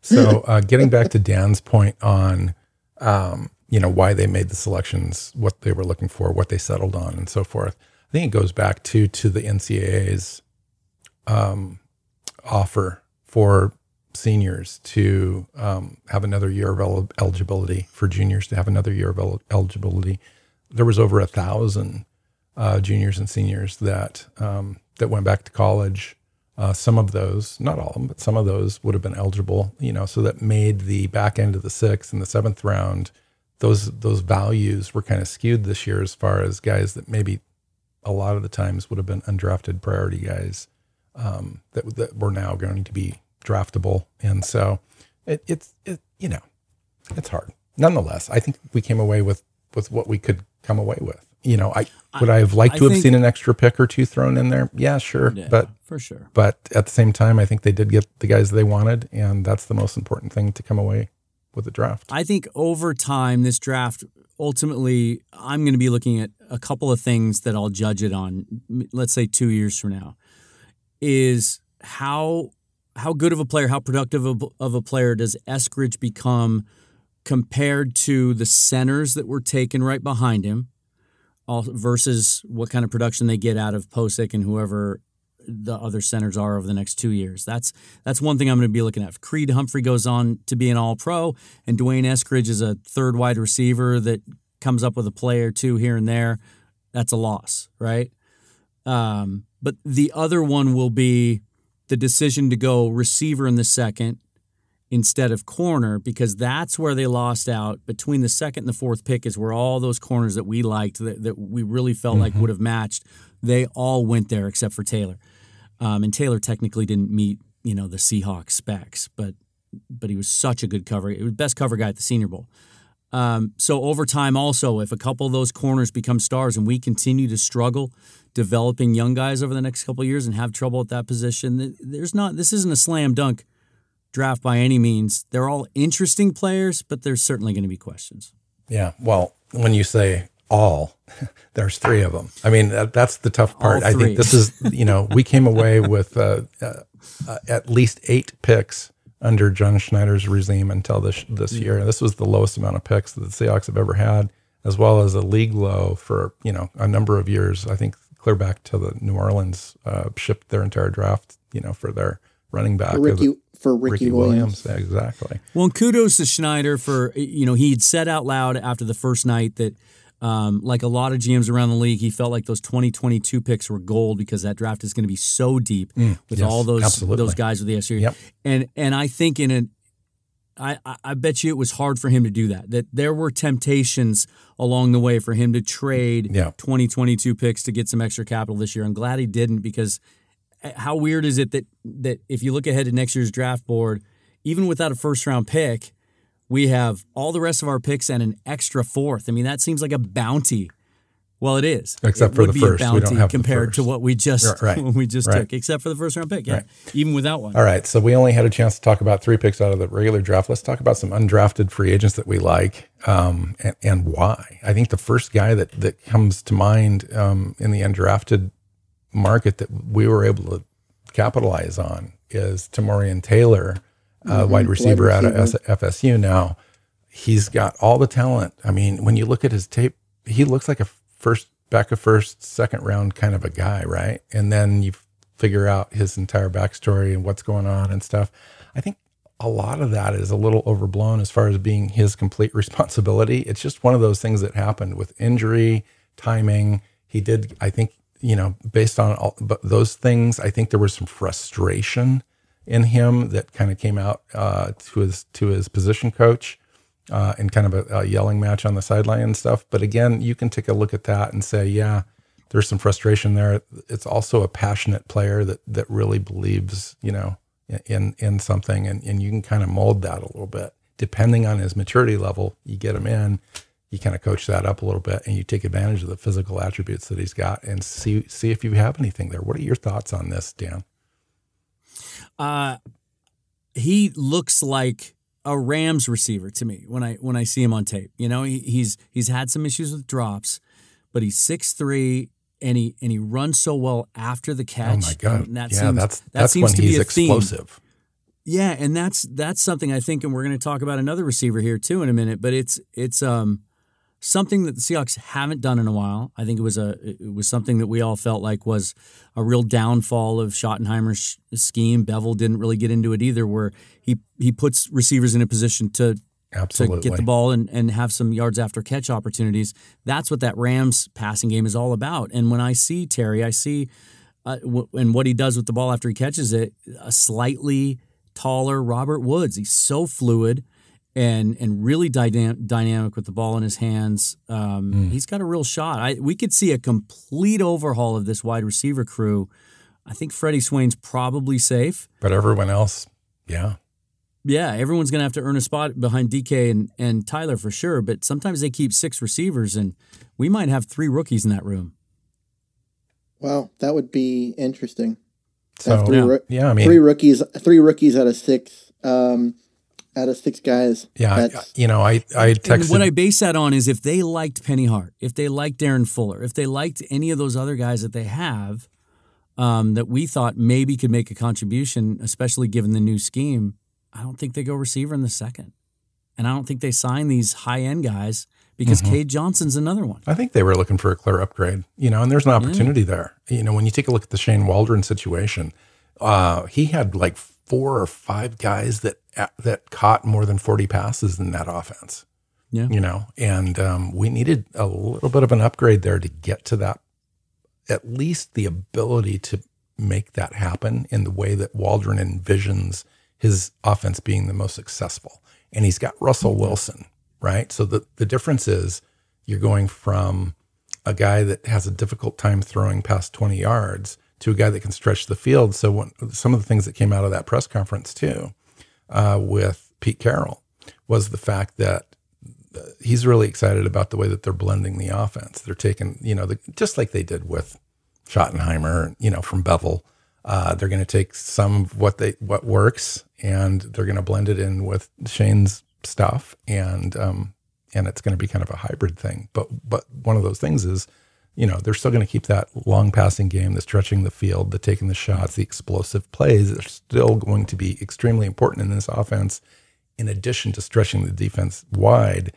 so uh, getting back to Dan's point on um, you know why they made the selections, what they were looking for, what they settled on, and so forth. I think it goes back to to the NCAA's um, offer for seniors to um, have another year of el- eligibility, for juniors to have another year of el- eligibility. There was over a thousand uh, juniors and seniors that um, that went back to college. Uh, some of those, not all of them, but some of those would have been eligible. You know, so that made the back end of the sixth and the seventh round. Those those values were kind of skewed this year as far as guys that maybe a lot of the times would have been undrafted priority guys um, that that were now going to be draftable, and so it, it's it you know it's hard. Nonetheless, I think we came away with with what we could come away with. You know, I would I have liked I to have seen an extra pick or two thrown in there. Yeah, sure, yeah, but for sure. But at the same time, I think they did get the guys they wanted, and that's the most important thing to come away with the draft. I think over time, this draft ultimately, I'm going to be looking at a couple of things that I'll judge it on. Let's say two years from now, is how how good of a player, how productive of, a player does Eskridge become compared to the centers that were taken right behind him, versus what kind of production they get out of Pocic and whoever the other centers are over the next two years. That's that's one thing I'm going to be looking at. If Creed Humphrey goes on to be an All Pro, and D'Wayne Eskridge is a third wide receiver that comes up with a play or two here and there, that's a loss, right? Um, but the other one will be the decision to go receiver in the second instead of corner because that's where they lost out. Between the second and the fourth pick is where all those corners that we liked that, that we really felt mm-hmm. like would have matched they all went there except for taylor. Um, and taylor technically didn't meet you know the seahawks specs but but he was such a good cover he was best cover guy at the senior bowl. Um, so over time also if a couple of those corners become stars and we continue to struggle developing young guys over the next couple years and have trouble at that position there's not this isn't a slam dunk draft by any means. They're all interesting players, but there's certainly going to be questions. Yeah. Well, when you say all, there's three of them. I mean, that, that's the tough part. I think this is, you know, we came away with uh, uh, uh, at least eight picks under John Schneider's regime until this this mm-hmm. year. This was the lowest amount of picks that the Seahawks have ever had, as well as a league low for you know a number of years. I think clear back to the New Orleans uh, shipped their entire draft, you know, for their running back. Ricky, for Ricky, Ricky Williams. Williams. Exactly. Well, kudos to Schneider for you know he'd said out loud after the first night that. Um, like a lot of GMs around the league, he felt like those 2022 picks were gold because that draft is going to be so deep mm, with yes, all those absolutely. those guys with the SU. Yep. And and I think in a I, I bet you it was hard for him to do that. That there were temptations along the way for him to trade yeah. 2022 picks to get some extra capital this year. I'm glad he didn't because eh, how weird is it that that if you look ahead to next year's draft board, even without a first round pick, we have all the rest of our picks and an extra fourth. I mean, that seems like a bounty. Well, it is. Except it for the first, we don't have compared to what we just right. we just right. took. Except for the first round pick, yeah, right. even without one. All right, so we only had a chance to talk about three picks out of the regular draft. Let's talk about some undrafted free agents that we like um, and, and, why. I think the first guy that that comes to mind um, in the undrafted market that we were able to capitalize on is Tamorrion Taylor uh, mm-hmm. wide receiver, wide receiver out of FSU now. He's got all the talent. I mean, when you look at his tape, he looks like a first back of first, second round kind of a guy, right? And then you figure out his entire backstory and what's going on and stuff. I think a lot of that is a little overblown as far as being his complete responsibility. It's just one of those things that happened with injury, timing. He did, I think, you know, based on all those things, I think there was some frustration in him that kind of came out uh, to his to his position coach uh, in kind of a, a, yelling match on the sideline and stuff. But again, you can take a look at that and say, yeah, there's some frustration there. It's also a passionate player that that really believes, you know, in in something, and and you can kind of mold that a little bit depending on his maturity level. You get him in, you kind of coach that up a little bit, and you take advantage of the physical attributes that he's got, and see see if you have anything there. What are your thoughts on this, Dan? Uh, he looks like a Rams receiver to me when I when I see him on tape. You know, he, he's he's had some issues with drops, but he's six three and he and he runs so well after the catch. Oh my god! And that yeah, seems, that's that that's seems when to he's be a explosive. Theme. Yeah, and that's that's something I think, and we're going to talk about another receiver here too in a minute. But it's it's um something that the Seahawks haven't done in a while. I think it was a it was something that we all felt like was a real downfall of Schottenheimer's scheme. Bevell didn't really get into it either, where he he puts receivers in a position to Absolutely. to get the ball and, and have some yards after catch opportunities. That's what that Rams passing game is all about. And when I see Terry, I see uh, w- and what he does with the ball after he catches it, a slightly taller Robert Woods. He's so fluid and and really dynamic, dynamic with the ball in his hands. Um, mm. He's got a real shot. I, we could see a complete overhaul of this wide receiver crew. I think Freddie Swain's probably safe, but everyone else, yeah, yeah, everyone's going to have to earn a spot behind DK and, and Tyler for sure. But sometimes they keep six receivers, and we might have three rookies in that room. Wow, that would be interesting. So three, yeah, yeah, I mean, three rookies, three rookies out of six. Um, out of six guys. Yeah, you know, I I texted. And what I base that on is if they liked Penny Hart, if they liked Aaron Fuller, if they liked any of those other guys that they have, um, that we thought maybe could make a contribution, especially given the new scheme. I don't think they go receiver in the second, and I don't think they sign these high end guys because mm-hmm. Cade Johnson's another one. I think they were looking for a clear upgrade, you know, and there's an opportunity yeah. there. You know, when you take a look at the Shane Waldron situation, uh, he had like four or five guys that that caught more than 40 passes in that offense. Yeah. You know, and um, we needed a little bit of an upgrade there to get to that, at least the ability to make that happen in the way that Waldron envisions his offense being the most successful. And he's got Russell mm-hmm. Wilson, right? So the, the difference is you're going from a guy that has a difficult time throwing past 20 yards to a guy that can stretch the field. So when, some of the things that came out of that press conference too, uh, with Pete Carroll, was the fact that he's really excited about the way that they're blending the offense. They're taking, you know, the, just like they did with Schottenheimer, you know, from Bevell. Uh, they're going to take some of what they what works and they're going to blend it in with Shane's stuff, and um, and it's going to be kind of a hybrid thing. But but one of those things is you know, they're still going to keep that long passing game, the stretching the field, the taking the shots, the explosive plays are still going to be extremely important in this offense. In addition to stretching the defense wide,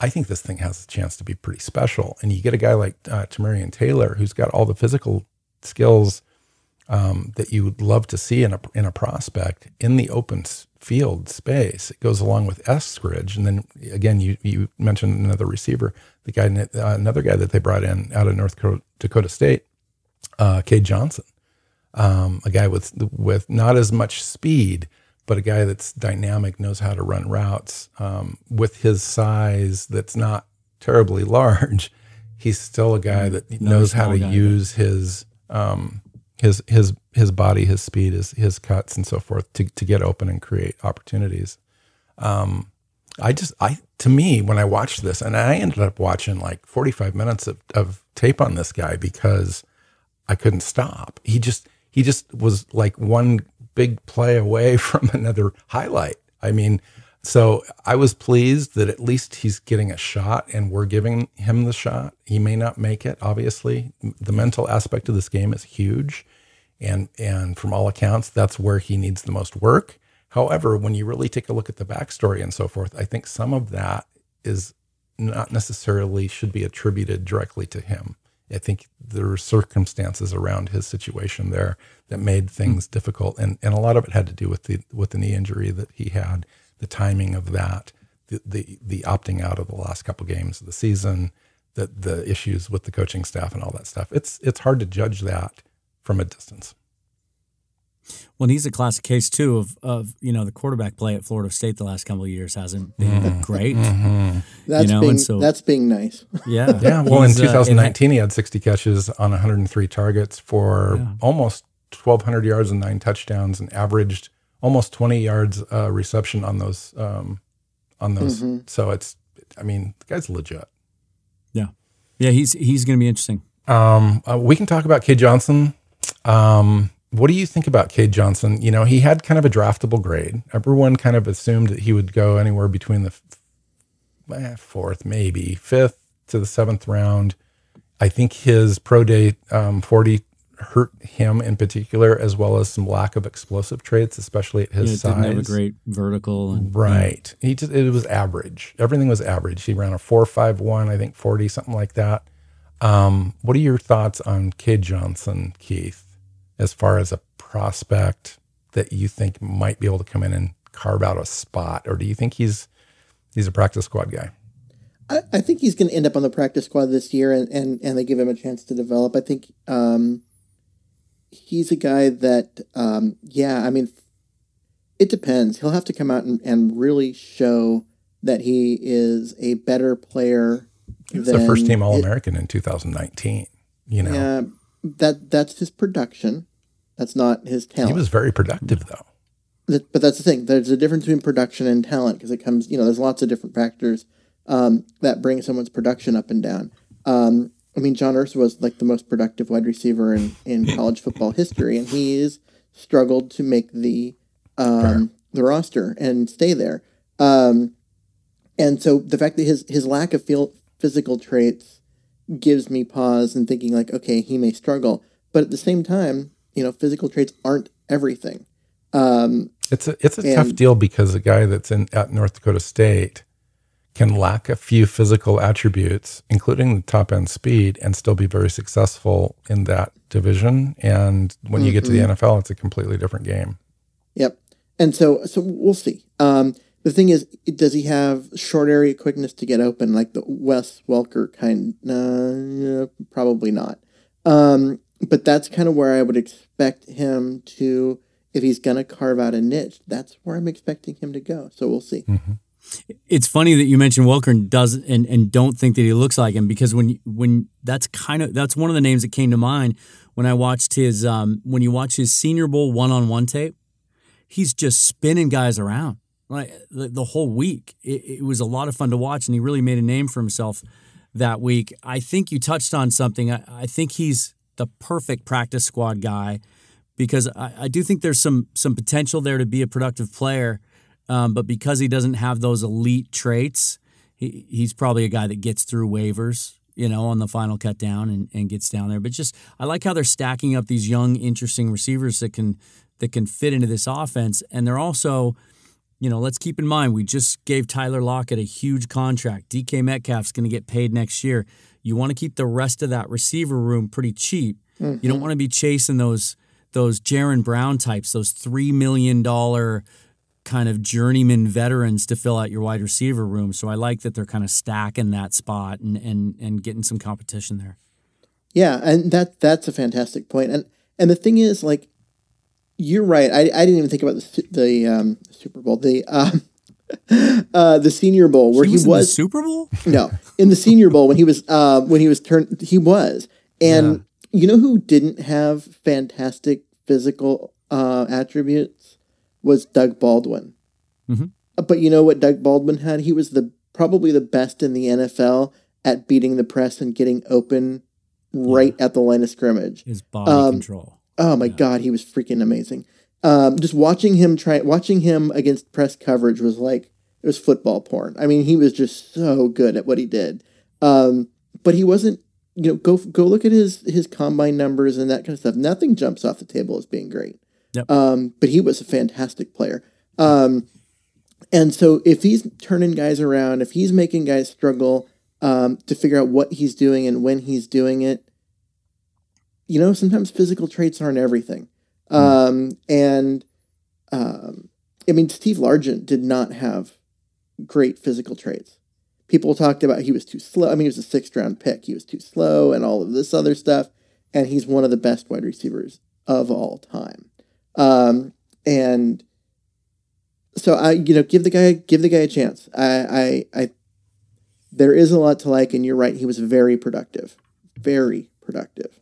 I think this thing has a chance to be pretty special. And you get a guy like uh, Tamorrion Taylor, who's got all the physical skills um, that you would love to see in a in a prospect in the open field space. It goes along with Eskridge, and then again, you you mentioned another receiver, the guy uh, another guy that they brought in out of North Dakota State, uh, Cade Johnson, um, a guy with with not as much speed, but a guy that's dynamic, knows how to run routes. Um, with his size, that's not terribly large. He's still a guy mm, that knows how to use his um, his his his body, his speed, his his cuts, and so forth to to get open and create opportunities. Um, I just I to me when I watched this, and I ended up watching like forty five minutes of, of tape on this guy because I couldn't stop. He just he just was like one big play away from another highlight. I mean, so I was pleased that at least he's getting a shot and we're giving him the shot. He may not make it, obviously. The mental aspect of this game is huge. And and from all accounts, that's where he needs the most work. However, when you really take a look at the backstory and so forth, I think some of that is not necessarily should be attributed directly to him. I think there were circumstances around his situation there that made things mm-hmm. difficult, and and a lot of it had to do with the with the knee injury that he had, the timing of that, the the, the opting out of the last couple games of the season, the the issues with the coaching staff and all that stuff. It's it's hard to judge that from a distance. Well, he's a classic case too of of you know the quarterback play at Florida State the last couple of years hasn't been mm. great. Mm-hmm. That's you know, being so, that's being nice. Yeah, yeah. Well, in 2019, uh, he had 60 catches on 103 targets for yeah. almost 1,200 yards and nine touchdowns, and averaged almost 20 yards uh, reception on those um, on those. Mm-hmm. So it's, I mean, the guy's legit. Yeah, yeah. He's he's going to be interesting. Um, uh, we can talk about Cade Johnson. Um, what do you think about Cade Johnson? You know, he had kind of a draftable grade. Everyone kind of assumed that he would go anywhere between the eh, fourth, maybe fifth to the seventh round. I think his pro day um, 40 hurt him in particular, as well as some lack of explosive traits, especially at his yeah, size. Didn't have a great vertical. And, right. Yeah. He just, it was average. Everything was average. He ran a four five one, I think 40, something like that. Um, what are your thoughts on Cade Johnson, Keith? as far as a prospect that you think might be able to come in and carve out a spot, or do you think he's he's a practice squad guy? I, I think he's going to end up on the practice squad this year, and, and, and they give him a chance to develop. I think um, he's a guy that, um, yeah, I mean, it depends. He'll have to come out and, and really show that he is a better player. He was the first team All American in 2019. You know, yeah, that that's his production. That's not his talent. He was very productive, though. But that's the thing. There's a difference between production and talent because it comes, you know, there's lots of different factors um, that bring someone's production up and down. Um, I mean, John Ursua was like the most productive wide receiver in, in college football history, and he's struggled to make the um, the roster and stay there. Um, and so the fact that his his lack of feel, physical traits gives me pause and thinking like, okay, he may struggle, but at the same time, you know, physical traits aren't everything. Um, it's a it's a and, tough deal because a guy that's in at North Dakota State can lack a few physical attributes, including the top end speed, and still be very successful in that division. And when mm-hmm. you get to the mm-hmm. NFL, it's a completely different game. Yep. And so so we'll see. Um, the thing is, does he have short area quickness to get open like the Wes Welker kind? Uh, probably not. Um, but that's kind of where I would expect him to, if he's going to carve out a niche, that's where I'm expecting him to go. So we'll see. Mm-hmm. It's funny that you mentioned Welker does and, and don't think that he looks like him because when when that's kind of that's one of the names that came to mind when I watched his um, when you watch his Senior Bowl one on one tape, he's just spinning guys around like the, the whole week. It, it, was a lot of fun to watch, and he really made a name for himself that week. I think you touched on something. I, I think he's the perfect practice squad guy because I, I, do think there's some some potential there to be a productive player, um, but because he doesn't have those elite traits, he, he's probably a guy that gets through waivers. You know, on the final cut down and, and gets down there. But just I like how they're stacking up these young, interesting receivers that can that can fit into this offense, and they're also you know, let's keep in mind we just gave Tyler Lockett a huge contract. DK Metcalf's going to get paid next year. You want to keep the rest of that receiver room pretty cheap. Mm-hmm. You don't want to be chasing those those Jaron Brown types, those three million dollar kind of journeyman veterans to fill out your wide receiver room. So I like that they're kind of stacking that spot and and and getting some competition there. Yeah, and that that's a fantastic point. And and the thing is, like, you're right. I, I didn't even think about the the um, Super Bowl, the um, uh, the Senior Bowl where he was, he was Super Bowl. No, in the Senior Bowl when he was uh, when he was turned, he was. And yeah. you know who didn't have fantastic physical uh, attributes was Doug Baldwin. Mm-hmm. But you know what Doug Baldwin had? He was the probably the best in the NFL at beating the press and getting open right yeah. at the line of scrimmage. His body um, control. Oh my yeah. god, he was freaking amazing. Um, just watching him try, watching him against press coverage was like it was football porn. I mean, he was just so good at what he did. Um, but he wasn't. You know, go go look at his his combine numbers and that kind of stuff. Nothing jumps off the table as being great. Yep. Um, but he was a fantastic player. Um, and so if he's turning guys around, if he's making guys struggle um, to figure out what he's doing and when he's doing it, you know, sometimes physical traits aren't everything. Hmm. Um, and um, I mean, Steve Largent did not have great physical traits. People talked about he was too slow. I mean, he was a sixth round pick. He was too slow and all of this other stuff. And he's one of the best wide receivers of all time. Um, and so I, you know, give the guy give the guy a chance. I, I, I, there is a lot to like, and you're right. He was very productive, very productive.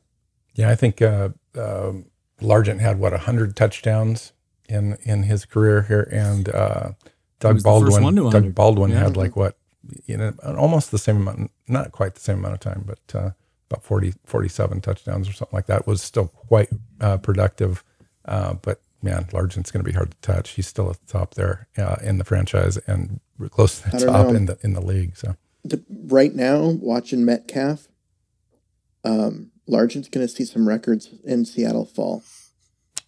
Yeah, I think uh, uh, Largent had what hundred touchdowns in in his career here, and uh, Doug Baldwin. Doug Baldwin yeah. had like what, you know, almost the same amount, not quite the same amount of time, but uh, about 40, 47 touchdowns or something like that. Was still quite uh, productive, uh, but man, Largent's going to be hard to touch. He's still at the top there uh, in the franchise and close to the top know. in the in the league. So the, right now, watching Metcalf, um, Largent's going to see some records in Seattle fall.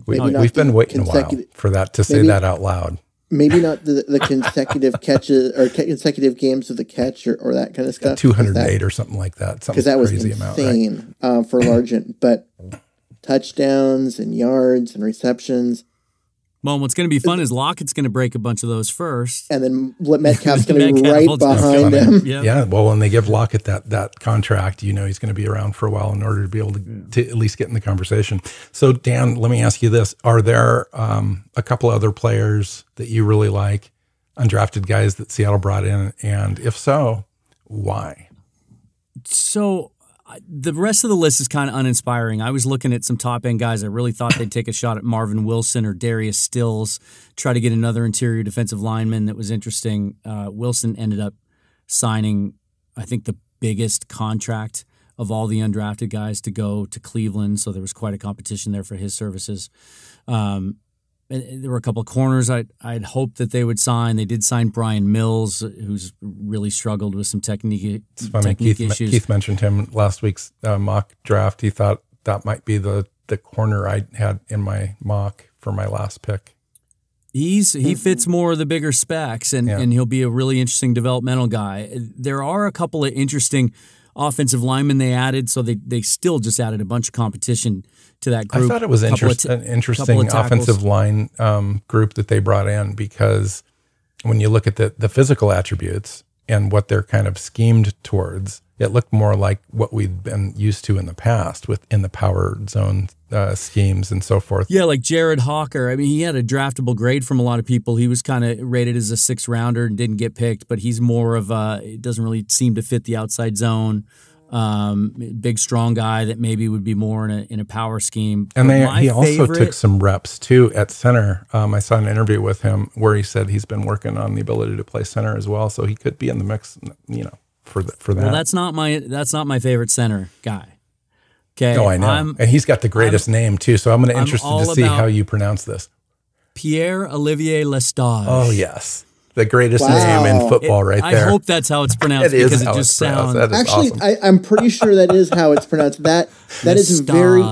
We, have been waiting a while for that to say maybe, that out loud. Maybe not the, the consecutive catches or consecutive games of the catch or, or that kind of stuff. Two hundred eight or something like that. Because that was insane amount, right? uh, for Largent, but touchdowns and yards and receptions. Well, what's going to be fun is Lockett's going to break a bunch of those first, and then Metcalf's going to be right behind him. Yep. Yeah, well, when they give Lockett that that contract, you know he's going to be around for a while in order to be able to, to at least get in the conversation. So, Dan, let me ask you this: Are there um, a couple other players that you really like, undrafted guys that Seattle brought in, and if so, why? So the rest of the list is kind of uninspiring. I was looking at some top end guys. I really thought they'd take a shot at Marvin Wilson or Darius Stills, try to get another interior defensive lineman that was interesting. Uh, Wilson ended up signing, I think, the biggest contract of all the undrafted guys to go to Cleveland. So there was quite a competition there for his services. Um, there were a couple of corners I I'd hoped that they would sign. They did sign Brian Mills, who's really struggled with some technique, it's funny. technique Keith, issues. Keith mentioned him last week's uh, mock draft. He thought that might be the the corner I had in my mock for my last pick. He's he fits more of the bigger specs, and yeah. and he'll be a really interesting developmental guy. There are a couple of interesting offensive linemen they added, so they they still just added a bunch of competition to that group. I thought it was t- an interesting offensive line um, group that they brought in because when you look at the the physical attributes and what they're kind of schemed towards, it looked more like what we'd been used to in the past with in the power zone uh, schemes and so forth. Yeah, like Jared Hocker. I mean, he had a draftable grade from a lot of people. He was kind of rated as a six rounder and didn't get picked, but he's more of a. It doesn't really seem to fit the outside zone um, big strong guy that maybe would be more in a in a power scheme. And they, he also took some reps too at center. Um, I saw an interview with him where he said he's been working on the ability to play center as well, so he could be in the mix. You know, for the, for that. Well, that's not my that's not my favorite center guy. Okay. Oh, I know. I'm, and he's got the greatest I'm, name too. So I'm going to interested to see how you pronounce this. Pier-Olivier Lestage. Oh yes the greatest wow. name in football, right there. I hope that's how it's pronounced it because it just sounds. Actually, awesome. I, am pretty sure that is how it's pronounced. That that is very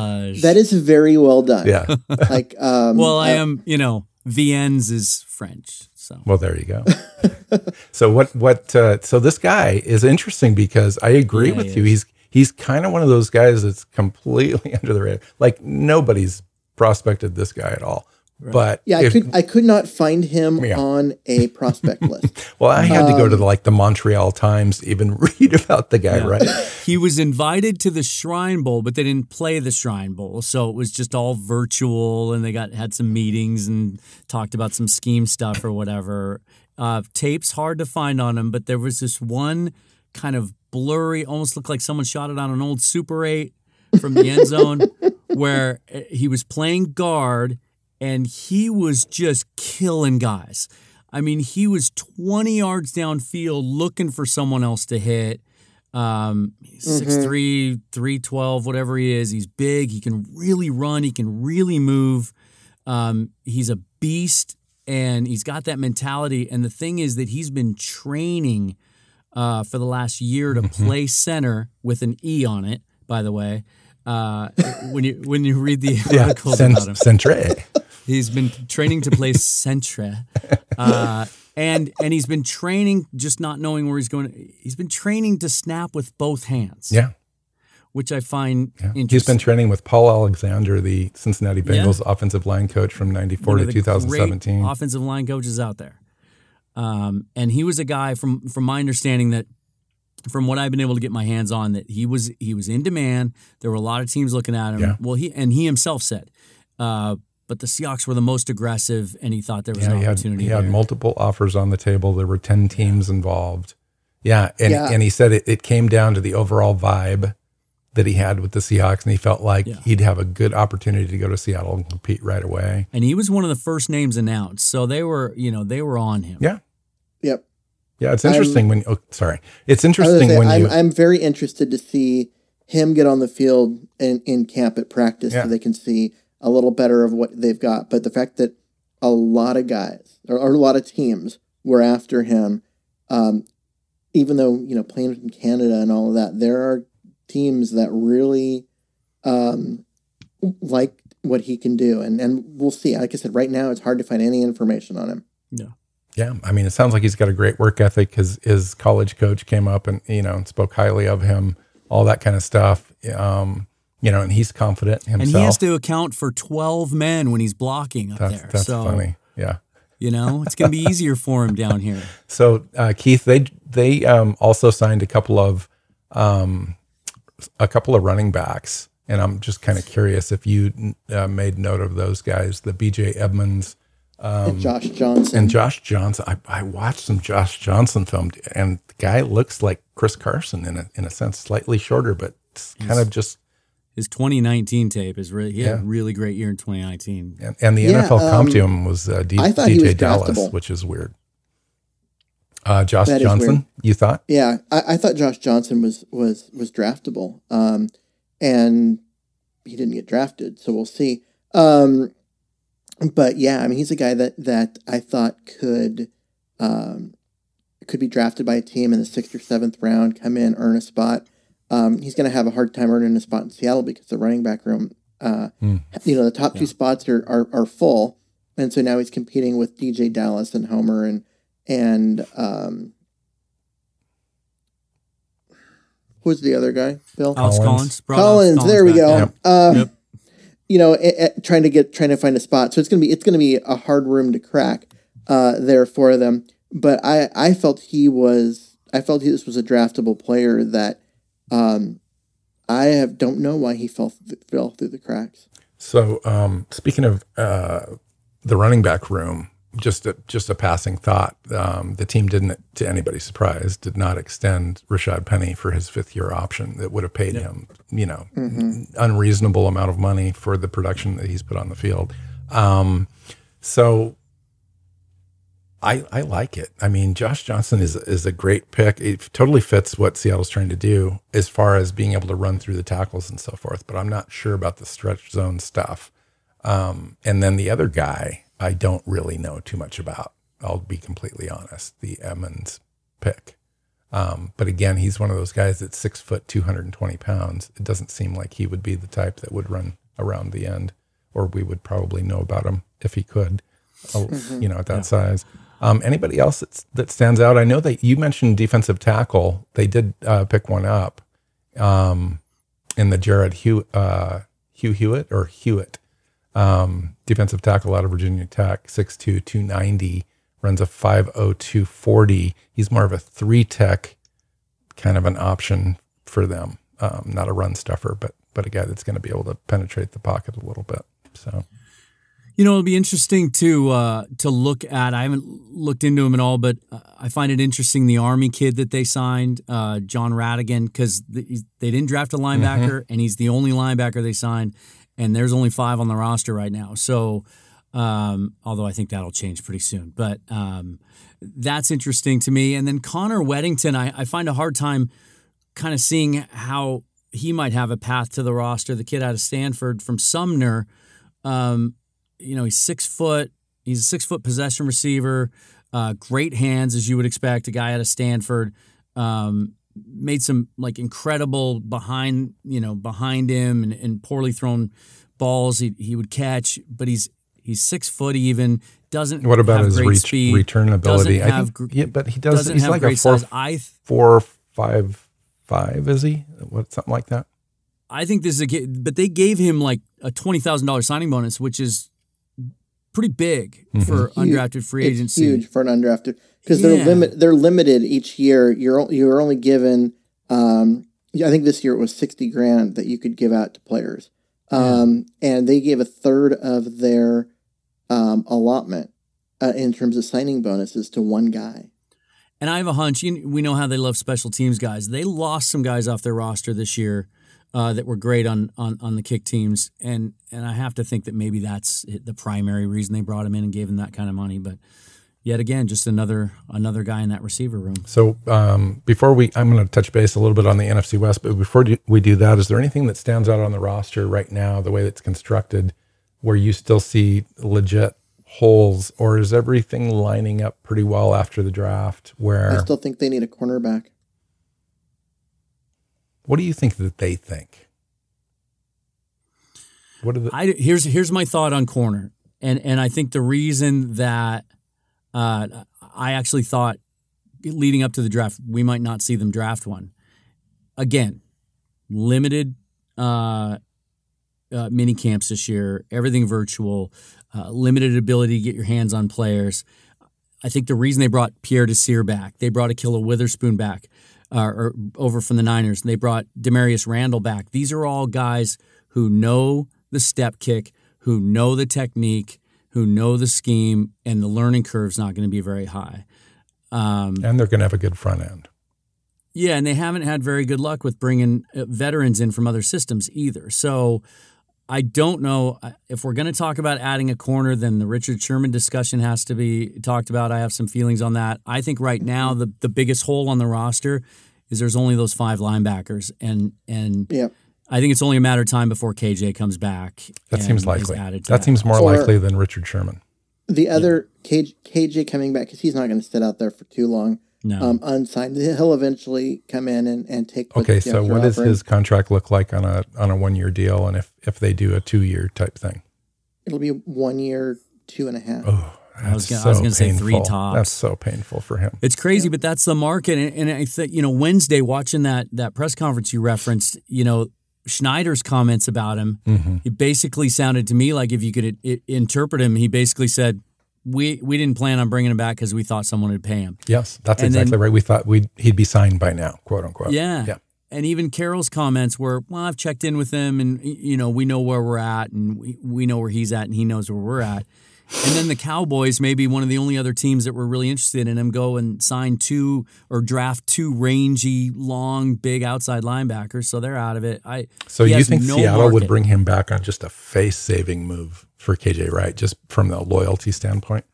that is very well done. Yeah. like, um, well, I uh, am. You know, Viens is French. So. Well, there you go. so what? What? Uh, so this guy is interesting because I agree yeah, with he you. Is. He's he's kind of one of those guys that's completely under the radar. Like nobody's prospected this guy at all. Right. But yeah, if, I could I could not find him yeah. on a prospect list. well, I had um, to go to the, um, like the Montreal Times to even read about the guy, yeah. right? he was invited to the Shrine Bowl, but they didn't play the Shrine Bowl, so it was just all virtual, and they got had some meetings and talked about some scheme stuff or whatever. Uh, tapes hard to find on him, but there was this one kind of blurry, almost looked like someone shot it on an old Super Eight from the end zone, where eh, he was playing guard and he was just killing guys. I mean, he was 20 yards downfield looking for someone else to hit. Um, mm-hmm. 6'3, 312, whatever he is. He's big. He can really run. He can really move. Um, he's a beast and he's got that mentality. And the thing is that he's been training uh, for the last year to mm-hmm. play center with an E on it, by the way. Uh, when you when you read the articles yeah, about him. Centre. He's been training to play centre, uh, and and he's been training just not knowing where he's going. He's been training to snap with both hands. Yeah, which I find yeah. interesting. He's been training with Paul Alexander, the Cincinnati Bengals yeah. offensive line coach from '94 to 2017. offensive line coaches out there, um, and he was a guy from from my understanding that from what I've been able to get my hands on that he was he was in demand. There were a lot of teams looking at him. Yeah. Well, he and he himself said, uh, but the Seahawks were the most aggressive, and he thought there was yeah, an he opportunity. Had, he had multiple offers on the table. There were ten teams yeah. involved. Yeah, and yeah. and he said it, it came down to the overall vibe that he had with the Seahawks, and he felt like he'd have a good opportunity to go to Seattle and compete right away. And he was one of the first names announced, so they were you know they were on him. Yeah. Yep. Yeah, it's interesting I'm, when. Oh, sorry, it's interesting say, when I'm, you. I'm very interested to see him get on the field in, in camp at practice yeah. so they can see a little better of what they've got. But the fact that a lot of guys or, or a lot of teams were after him, um, even though you know playing in Canada and all of that, there are teams that really um, like what he can do, and and we'll see. Like I said, right now it's hard to find any information on him. Yeah. Yeah, I mean, it sounds like he's got a great work ethic. His his college coach came up and you know spoke highly of him, all that kind of stuff. Um, you know, and he's confident himself. And he has to account for twelve men when he's blocking up that's, there. That's so, funny. Yeah. You know, it's going to be easier for him down here. So uh, Keith, they they um, also signed a couple of um, a couple of running backs, and I'm just kind of curious if you uh, made note of those guys, the B.J. Emmons um, and Josh Johnson. And Josh Johnson. I, I watched some Josh Johnson film, and the guy looks like Chris Carson in a in a sense, slightly shorter, but kind of just. His 2019 tape is really he yeah. had a really great year in 2019. And, and the yeah, NFL um, comp to him was uh, D, DeeJay Dallas, which is weird. Uh, Josh that Johnson, you thought? Yeah, I, I, thought Josh Johnson was was was draftable, um, and he didn't get drafted, so we'll see. Um, but yeah, I mean, he's a guy that that I thought could um, could be drafted by a team in the sixth or seventh round, come in, earn a spot. Um, he's going to have a hard time earning a spot in Seattle because the running back room, uh, mm. you know, the top yeah. two spots are, are are full, and so now he's competing with DJ Dallas and Homer and and um, who's the other guy? Bill Alex Collins. Collins. Collins there we go. Yep. Uh, yep you know, trying to get trying to find a spot. So it's gonna be it's gonna be a hard room to crack uh, there for them. But I I felt he was I felt he, this was a draftable player that um, I have don't know why he fell th- fell through the cracks. So um, speaking of uh, the running back room, just a, just a passing thought. Um, the team didn't, to anybody's surprise, did not extend Rashaad Penny for his fifth year option. That would have paid him, you know, mm-hmm. unreasonable amount of money for the production that he's put on the field. Um, so I I like it. I mean, Josh Johnson is is a great pick. It totally fits what Seattle's trying to do as far as being able to run through the tackles and so forth. But I'm not sure about the stretch zone stuff. Um, and then the other guy I don't really know too much about. I'll be completely honest. The Emmons pick. Um, but again, he's one of those guys that's six foot, 220 pounds. It doesn't seem like he would be the type that would run around the end, or we would probably know about him if he could, uh, mm-hmm. you know, at that yeah. size. Um, anybody else that's, that stands out? I know that you mentioned defensive tackle. They did uh, pick one up um, in the Jared uh, Hugh Hewitt or Hewitt um, defensive tackle out of Virginia Tech, 6'2", 290, runs a 5'02", 40. He's more of a three tech kind of an option for them. Um, not a run stuffer, but but a guy that's going to be able to penetrate the pocket a little bit. So, you know, it'll be interesting to uh, to look at. I haven't looked into him at all, but I find it interesting the Army kid that they signed, uh, Jon Rhattigan, because they didn't draft a linebacker, mm-hmm. and he's the only linebacker they signed and there's only five on the roster right now. So, um, although I think that'll change pretty soon, but um, that's interesting to me. And then Connor Wedington, I, I find a hard time kind of seeing how he might have a path to the roster. The kid out of Stanford from Sumner, um, you know, he's six foot. He's a six foot possession receiver. Uh, great hands, as you would expect. A guy out of Stanford. Um, made some like incredible behind you know behind him and, and poorly thrown balls he, he would catch but he's He's six foot even. Doesn't what about his reach, speed, return ability? I think, yeah, but he doesn't. He's like a four, I four five five. Is he? What something like that? I think this is a but they gave him like a twenty thousand dollars signing bonus, which is pretty big mm-hmm. for huge. undrafted free agency. Huge for an undrafted because they're limit they're limited each year. You're you're only given. Um, I think this year it was sixty grand that you could give out to players, um, yeah. and they gave a third of their um, allotment uh, in terms of signing bonuses to one guy. And I have a hunch. You, we know how they love special teams guys. They lost some guys off their roster this year uh, that were great on, on on the kick teams, and and I have to think that maybe that's the primary reason they brought him in and gave him that kind of money. But yet again, just another another guy in that receiver room. So um, before we, I'm going to touch base a little bit on the NFC West, but before we do that, is there anything that stands out on the roster right now, the way it's constructed? where you still see legit holes, or is everything lining up pretty well after the draft? Where I still think they need a cornerback. What do you think that they think? What are the? I, here's here's my thought on corner, and and I think the reason that uh, I actually thought leading up to the draft we might not see them draft one. Again, limited uh, uh, mini camps this year, everything virtual, uh, limited ability to get your hands on players. I think the reason they brought Pierre Desir back, they brought Ahkello Witherspoon back, uh, or over from the Niners, and they brought Damarious Randall back. These are all guys who know the step kick, who know the technique, who know the scheme, and the learning curve is not going to be very high. Um, and they're going to have a good front end. Yeah, and they haven't had very good luck with bringing uh, veterans in from other systems either. So I don't know uh, if we're going to talk about adding a corner, then the Richard Sherman discussion has to be talked about. I have some feelings on that. I think right now the the biggest hole on the roster is there's only those five linebackers, and and yeah. I think it's only a matter of time before KJ comes back. That seems likely. That, that, seems more or likely than Richard Sherman. The other yeah. KJ, KJ coming back because he's not going to sit out there for too long no. um, unsigned. He'll eventually come in and, and take. Okay, so what does his contract look like on a on a one year deal, and if if they do a two year type thing? It'll be one year, two and a half. Oh, I was gonna, so say three tops. That's so painful for him. It's crazy, yeah. but that's the market. And, and I think you know Wednesday watching that that press conference you referenced, you know Schneider's comments about him, mm-hmm. it basically sounded to me like if you could it, it, interpret him, he basically said, we we didn't plan on bringing him back because we thought someone would pay him. Yes, that's and exactly then, right. We thought we'd he'd be signed by now, quote unquote. Yeah, yeah. And even Carroll's comments were, "Well, I've checked in with him, and you know, we know where we're at, and we, we know where he's at, and he knows where we're at." And then the Cowboys, maybe one of the only other teams that were really interested in him, go and sign two or draft two rangy, long, big outside linebackers. So they're out of it. I so you think no Seattle market. would bring him back on just a face saving move for KJ Wright, just from the loyalty standpoint?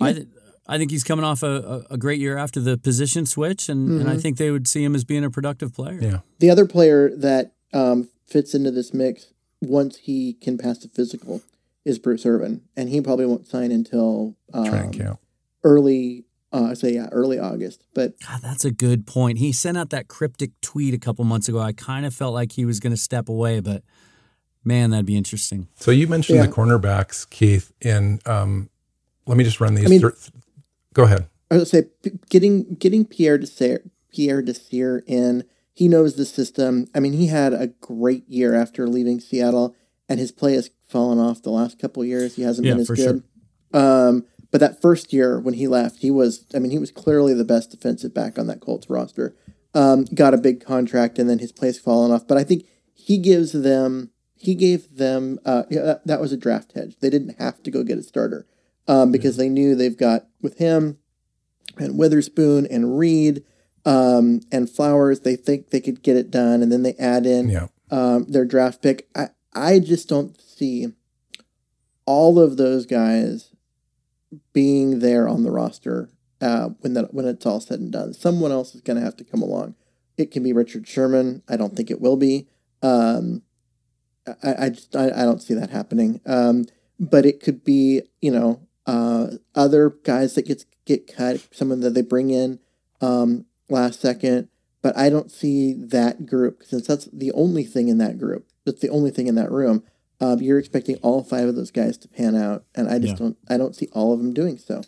I th- I think he's coming off a, a, great year after the position switch, and, mm-hmm. and I mm-hmm. think they would see him as being a productive player. Yeah. The other player that um, fits into this mix once he can pass the physical is Bruce Irvin, and he probably won't sign until um, camp. early. Uh, I say yeah, early August. But God, that's a good point. He sent out that cryptic tweet a couple months ago. I kind of felt like he was going to step away, but man, that'd be interesting. So you mentioned yeah. the cornerbacks, Keith. And um, let me just run these. I mean, through. Go ahead. I would say getting getting Pierre Desir Pierre Desir in. He knows the system. I mean, he had a great year after leaving Seattle, and his play has fallen off the last couple years. He hasn't yeah, been as good. Sure. Um, but that first year when he left, he was, I mean, he was clearly the best defensive back on that Colts roster. Um, got a big contract and then his play's fallen off. But I think he gives them, he gave them, uh, yeah, that, that, was a draft hedge. They didn't have to go get a starter um, because they knew they've got with him and Witherspoon and Reed um, and Flowers, they think they could get it done. And then they add in yeah. um, their draft pick. I, I just don't see all of those guys being there on the roster uh, when that when it's all said and done. Someone else is going to have to come along. It can be Richard Sherman. I don't think it will be. Um, I, I just I, I don't see that happening. Um, but it could be you know uh, other guys that gets get cut, someone that they bring in um, last second. But I don't see that group since that's the only thing in that group. That's the only thing in that room Uh, you're expecting all five of those guys to pan out, and I just yeah. don't. I don't see all of them doing so.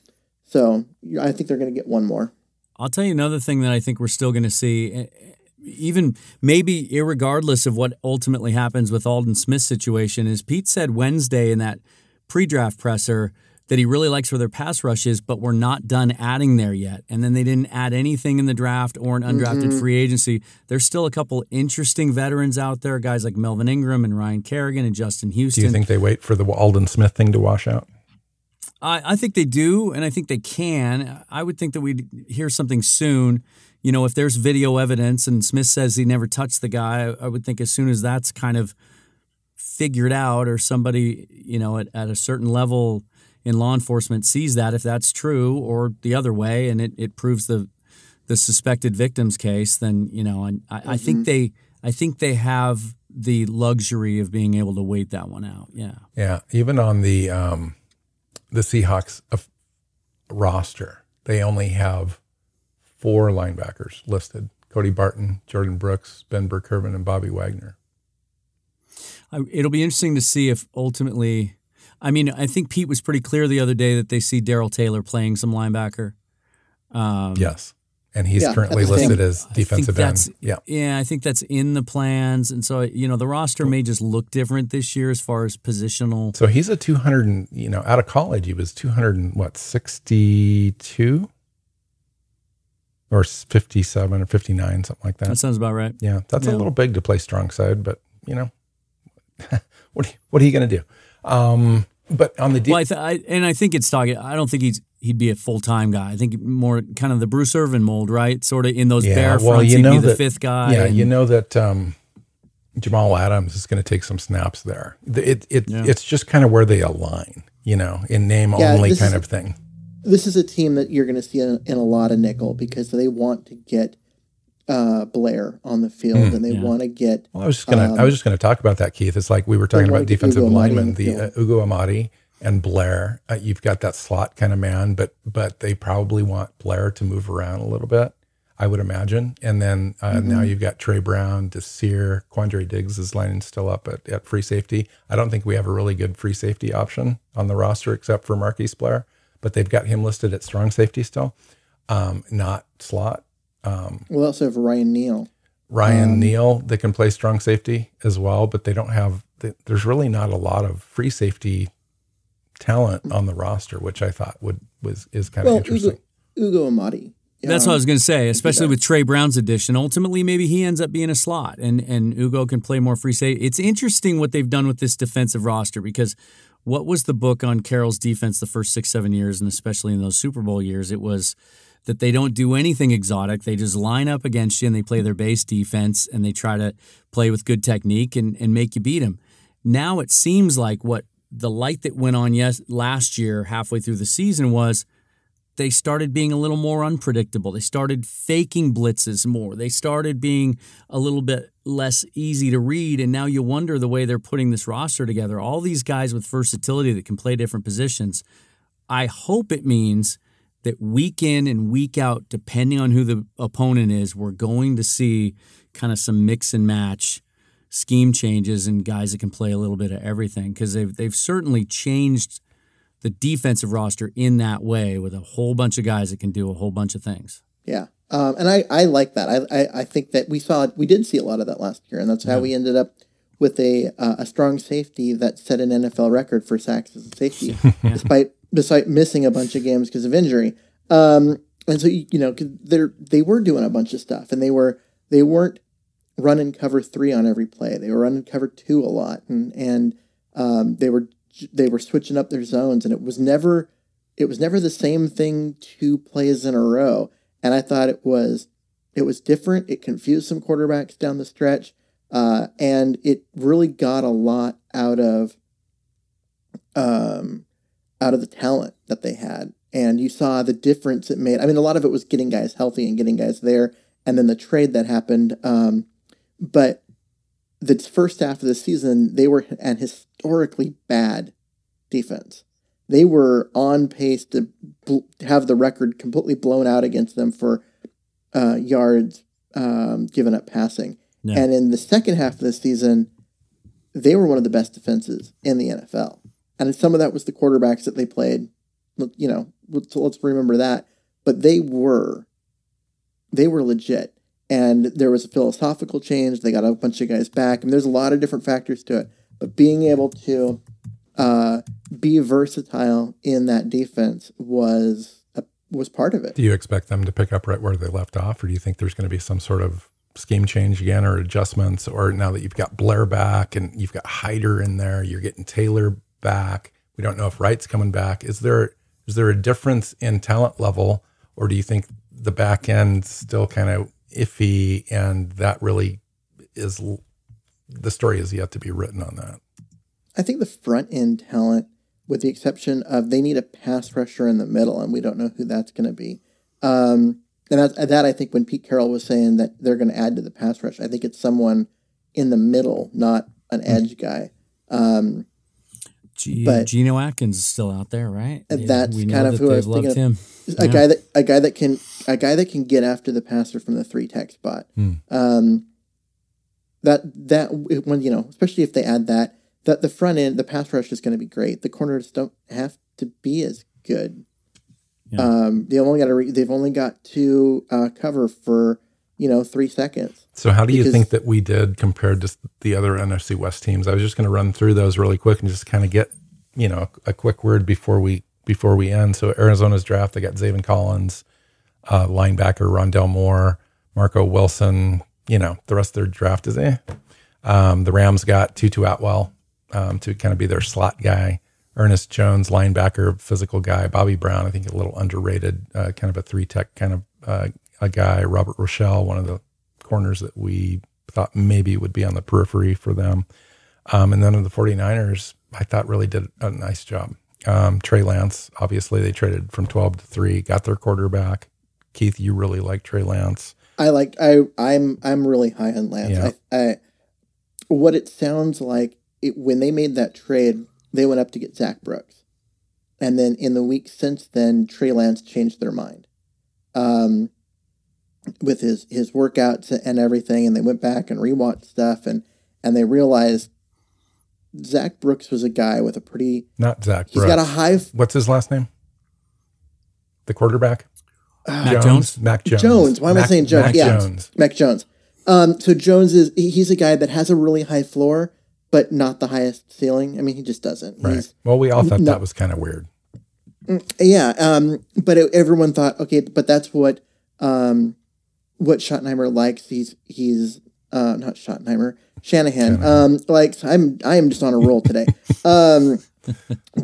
So I think they're going to get one more. I'll tell you another thing that I think we're still going to see, even maybe regardless of what ultimately happens with Aldon Smith's situation, is Pete said Wednesday in that pre-draft presser that he really likes where their pass rush is, but we're not done adding there yet. And then they didn't add anything in the draft or an undrafted mm-hmm. free agency. There's still a couple interesting veterans out there, guys like Melvin Ingram and Ryan Kerrigan and Justin Houston. Do you think they wait for the Aldon Smith thing to wash out? I, I think they do, and I think they can. I would think that we'd hear something soon. You know, if there's video evidence and Smith says he never touched the guy, I would think as soon as that's kind of figured out or somebody, you know, at, at a certain level in law enforcement sees that if that's true or the other way and it, it proves the the suspected victim's case, then, you know, and I, mm-hmm. I think mm-hmm. they I think they have the luxury of being able to wait that one out. Yeah. Yeah. Even on the um the Seahawks roster, they only have four linebackers listed Cody Barton, Jordyn Brooks, Ben Burr-Kirven, and Bobby Wagner. It'll be interesting to see if ultimately, I mean, I think Pete was pretty clear the other day that they see Darrell Taylor playing some linebacker. Um, yes and he's yeah, currently listed as defensive end. Yeah, yeah, I think that's in the plans, and so you know the roster may just look different this year as far as positional. So he's a two hundred, and you know, out of college he was two hundred and what sixty two, or fifty seven or fifty nine, something like that. That sounds about right. Yeah, that's yeah. a little big to play strong side, but you know, what are you, what are you going to do? Um, but on the de- well, I th- I, and I think it's talking. I don't think he's he'd be a full time guy. I think more kind of the Bruce Irvin mold, right? Sort of in those yeah, bare well, fronts, you know he'd be that, the fifth guy. Yeah, and, you know that um, Jamal Adams is going to take some snaps there. It, it yeah. it's just kind of where they align, you know, in name yeah, only kind is, of thing. This is a team that you're going to see in, in, a lot of nickel because they want to get uh, Blair on the field mm, and they want to get. Well, I was just gonna um, I was just gonna talk about that, Keith. It's like we were talking about defensive linemen, the, the uh, Ugo Amadi and Blair. Uh, you've got that slot kind of man, but but they probably want Blair to move around a little bit, I would imagine. And then uh, mm-hmm. now you've got Tre Brown, Desir, Quandre Diggs is lining still up at, at free safety. I don't think we have a really good free safety option on the roster except for Marquise Blair, but they've got him listed at strong safety still, um, not slot. Um, we also have Ryan Neal. Ryan um, Neal, that can play strong safety as well, but they don't have. They, there's really not a lot of free safety talent on the roster, which I thought would was is kind well, of interesting. Ugo, Ugo Amadi. That's what I was going to say, especially with Tre Brown's addition. Ultimately, maybe he ends up being a slot, and and Ugo can play more free safety. It's interesting what they've done with this defensive roster because what was the book on Carroll's defense the first six seven years, and especially in those Super Bowl years? It was that they don't do anything exotic. They just line up against you and they play their base defense and they try to play with good technique and, and make you beat them. Now it seems like what the light that went on yes last year halfway through the season was they started being a little more unpredictable. They started faking blitzes more. They started being a little bit less easy to read. And now you wonder the way they're putting this roster together. All these guys with versatility that can play different positions. I hope it means that week in and week out, depending on who the opponent is, we're going to see kind of some mix and match scheme changes and guys that can play a little bit of everything because they've they've certainly changed the defensive roster in that way with a whole bunch of guys that can do a whole bunch of things. Yeah. Um, and I, I like that. I, I, I think that we saw we did see a lot of that last year, and that's how yeah. we ended up with a uh, a strong safety that set an NFL record for sacks as a safety, yeah. despite despite missing a bunch of games because of injury. Um, and so you know they they were doing a bunch of stuff, and they were they weren't running cover three on every play. They were running cover two a lot, and and um, they were they were switching up their zones, and it was never it was never the same thing two plays in a row. And I thought it was it was different. It confused some quarterbacks down the stretch, uh, and it really got a lot out of um, out of the talent that they had. And you saw the difference it made. I mean, a lot of it was getting guys healthy and getting guys there, and then the trade that happened. Um, but the first half of the season, they were an historically bad defense. They were on pace to bl- have the record completely blown out against them for uh, yards um, given up passing. Yeah. And in the second half of the season, they were one of the best defenses in the NFL. And some of that was the quarterbacks that they played. You know, let's, let's remember that. But they were, they were legit. And there was a philosophical change. They got a bunch of guys back. and there's a lot of different factors to it. But being able to uh, be versatile in that defense was was part of it. Do you expect them to pick up right where they left off, or do you think there's going to be some sort of scheme change again or adjustments? Or now that you've got Blair back and you've got Hyder in there, you're getting Taylor back. We don't know if Wright's coming back. Is there is there a difference in talent level, or do you think the back end still kind of iffy, and that really is the story is yet to be written on that? I think the front end talent, with the exception of they need a pass rusher in the middle, and we don't know who that's going to be. Um, and that's, that I think when Pete Carroll was saying that they're going to add to the pass rush, I think it's someone in the middle, not an hmm. edge guy. Um, G- but Geno Atkins is still out there, right? That's kind of who I was thinking of. Him. A yeah. guy that a guy that can a guy that can get after the passer from the three tech spot. Hmm. Um, that that when you know, especially if they add that, that the front end, the pass rush is going to be great. The corners don't have to be as good. Yeah. Um, they only got to re- they've only got to uh, cover for you know three seconds. So how do you think that we did compared to the other NFC West teams? I was just going to run through those really quick and just kind of get you know a quick word before we before we end. So Arizona's draft, they got Zaven Collins, uh, linebacker Rondale Moore, Marco Wilson. You know the rest of their draft is eh. Um, the Rams got Tutu Atwell um, to kind of be their slot guy. Ernest Jones, linebacker, physical guy. Bobby Brown, I think a little underrated, uh, kind of a three tech kind of uh, a guy. Robert Rochell, one of the corners that we thought maybe would be on the periphery for them. Um, and then the 49ers, I thought really did a nice job. Um, Trey Lance, obviously they traded from 12 to three, got their quarterback. Keith, you really like Trey Lance. I like I I'm I'm really high on Lance. Yeah. I, I what it sounds like it, when they made that trade, they went up to get Zach Brooks. And then in the week since then, Trey Lance changed their mind um, with his, his workouts and everything. And they went back and rewatched stuff and, and they realized Zach Brooks was a guy with a pretty. Not Zach He's got a high. What's his last name? The quarterback? Uh, Mac Jones? Mac Jones. Jones. Why am Mac, I saying Jones? Mac yeah. Jones. Mac Jones. Um, so Jones is he's a guy that has a really high floor, but not the highest ceiling. I mean, he just doesn't. Right. He's, well, we all thought no, that was kind of weird. Mm, yeah. Um, but it, everyone thought, okay, but that's what um, what Schottenheimer likes. He's he's uh, not Schottenheimer, Shanahan. Shanahan. Um, like I'm I am just on a roll today. um,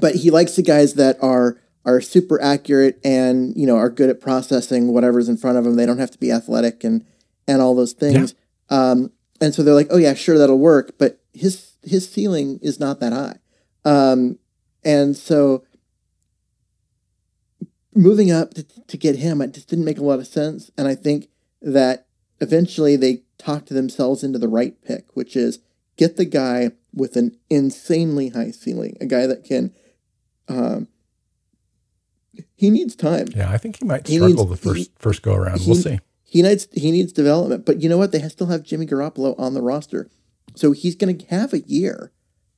but he likes the guys that are are super accurate and you know are good at processing whatever's in front of them. They don't have to be athletic and and all those things. Yeah. Um, and so they're like, oh yeah, sure, that'll work. But his his ceiling is not that high. Um, and so moving up to, to get him, it just didn't make a lot of sense. And I think that eventually they talked to themselves into the right pick, which is get the guy with an insanely high ceiling, a guy that can. Um, he needs time. Yeah, I think he might struggle needs, the first he, first go around. We'll see. He needs he needs development, but you know what? They still have Jimmy Garoppolo on the roster. So he's going to have a year.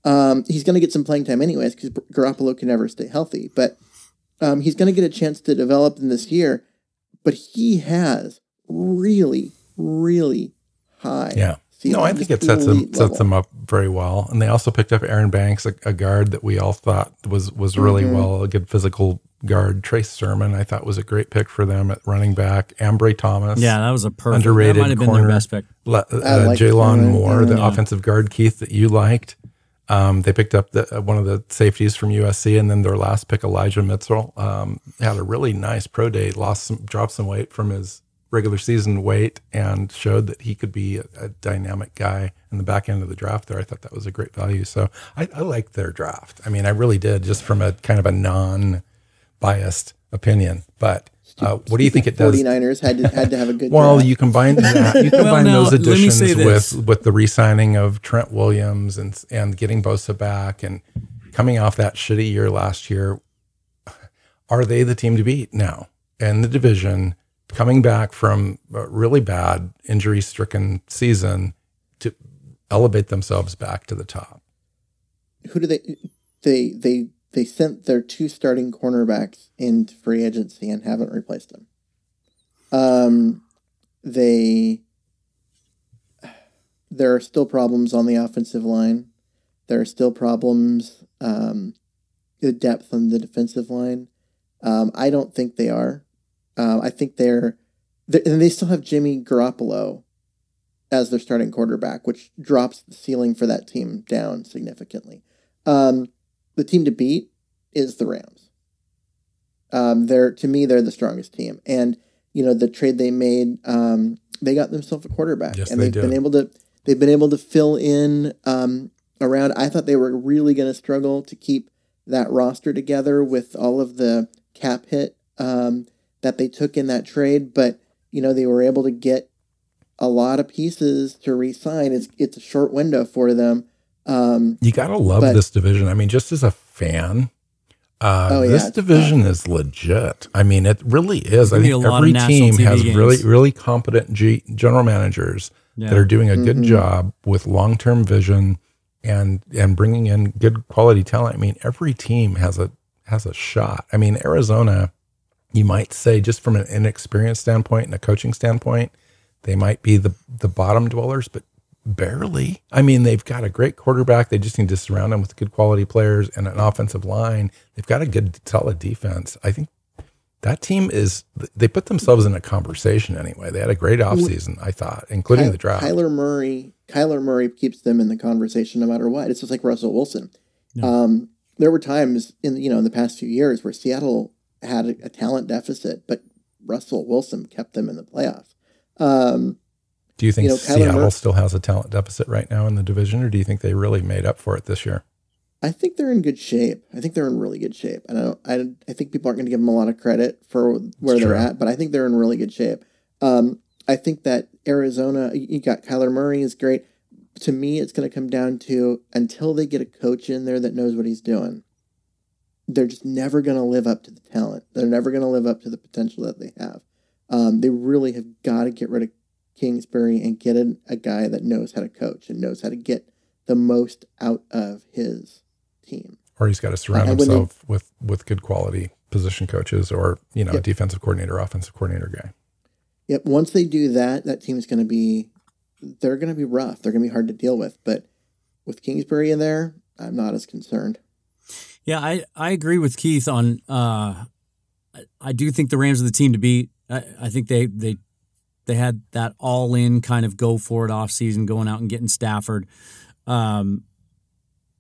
Um, he's going to get some playing time anyways because Garoppolo can never stay healthy. But um, he's going to get a chance to develop in this year. But he has really, really high. Yeah. No, I think it sets them sets them up very well, and they also picked up Aaron Banks, a, a guard that we all thought was was really mm-hmm. well, a good physical guard. Trey Sermon, I thought was a great pick for them at running back. Ambry Thomas, yeah, that was a perfect underrated that might have been corner. their best pick. uh, like Jaylon Moore, the yeah. offensive guard, Keith, that you liked. Um, they picked up the, uh, one of the safeties from USC, and then their last pick, Elijah Mitchell, um, had a really nice pro day. Lost some, dropped some weight from his regular season weight, and showed that he could be a, a dynamic guy in the back end of the draft. There, I thought that was a great value. So I, I liked their draft. I mean, I really did, just from a kind of a non biased opinion, but uh, what do you think it does? 49ers had to, had to have a good Well, draft. you combine that, you combine well, those additions with with the re-signing of Trent Williams and and getting Bosa back and coming off that shitty year last year. Are they the team to beat now in the division? Coming back from a really bad injury-stricken season to elevate themselves back to the top. who do they they they they sent their two starting cornerbacks into free agency and haven't replaced them. Um, they there are still problems on the offensive line. There are still problems um, the depth on the defensive line. Um, I don't think they are. Uh, I think they're, they're, and they still have Jimmy Garoppolo as their starting quarterback, which drops the ceiling for that team down significantly. Um, the team to beat is the Rams. Um, they're to me they're the strongest team, and you know the trade they made, um, they got themselves a quarterback, yes, and they've been able to they've been able to fill in um, around. I thought they were really going to struggle to keep that roster together with all of the cap hit um, that they took in that trade, but you know they were able to get a lot of pieces to re-sign. It's it's a short window for them. Um, you gotta love but, this division. I mean, just as a fan, uh, oh, yeah, this division is legit. I mean, it really is. I think every team has games. really really competent G- general managers yeah. that are doing a good mm-hmm. job with long term vision and and bringing in good quality talent. I mean, every team has a has a shot. I mean, Arizona, you might say just from an inexperienced standpoint and a coaching standpoint, they might be the the bottom dwellers, but barely. I mean, they've got a great quarterback. They just need to surround them with good quality players and an offensive line. They've got a good solid defense. I think that team is they put themselves in a conversation anyway. They had a great offseason, I thought, including Ky- the draft. Kyler Murray, Kyler Murray keeps them in the conversation no matter what. It's just like Russell Wilson. Um, there were times in you know in the past few years where Seattle had a, a talent deficit, but Russell Wilson kept them in the playoffs. Um, do you think you know, Seattle Murray, still has a talent deficit right now in the division, or do you think they really made up for it this year? I think they're in good shape. I think they're in really good shape. I don't. I, I think people aren't going to give them a lot of credit for where they're at, but I think they're in really good shape. Um, I think that Arizona, you got Kyler Murray is great. To me, it's going to come down to until they get a coach in there that knows what he's doing. They're just never going to live up to the talent. They're never going to live up to the potential that they have. Um, they really have got to get rid of Kingsbury and get a, a guy that knows how to coach and knows how to get the most out of his team. Or he's got to surround uh, himself they, with with good quality position coaches or you know yep. defensive coordinator, offensive coordinator guy. Yep. Once they do that, that team is going to be they're going to be rough. They're going to be hard to deal with. But with Kingsbury in there, I'm not as concerned. Yeah, I, I agree with Keith on. Uh, I do think the Rams are the team to beat. I, I think they they they had that all in kind of go for it off season, going out and getting Stafford. Um,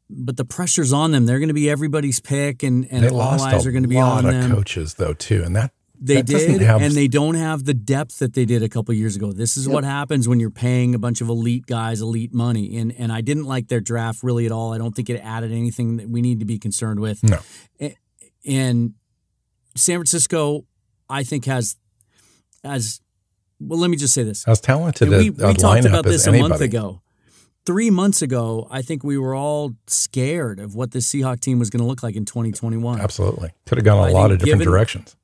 but the pressure's on them. They're going to be everybody's pick, and and all eyes are going to be on them. Coaches though too, and that they that did, have... and they don't have the depth that they did a couple years ago. This is yep. what happens when you're paying a bunch of elite guys elite money. And and I didn't like their draft really at all. I don't think it added anything that we need to be concerned with. No. And San Francisco, I think has as well. Let me just say this: as talented we, we talked about this a month ago three months ago, I think we were all scared of what the Seahawk team was going to look like in 2021. Absolutely. Could have gone a I lot of different given, directions.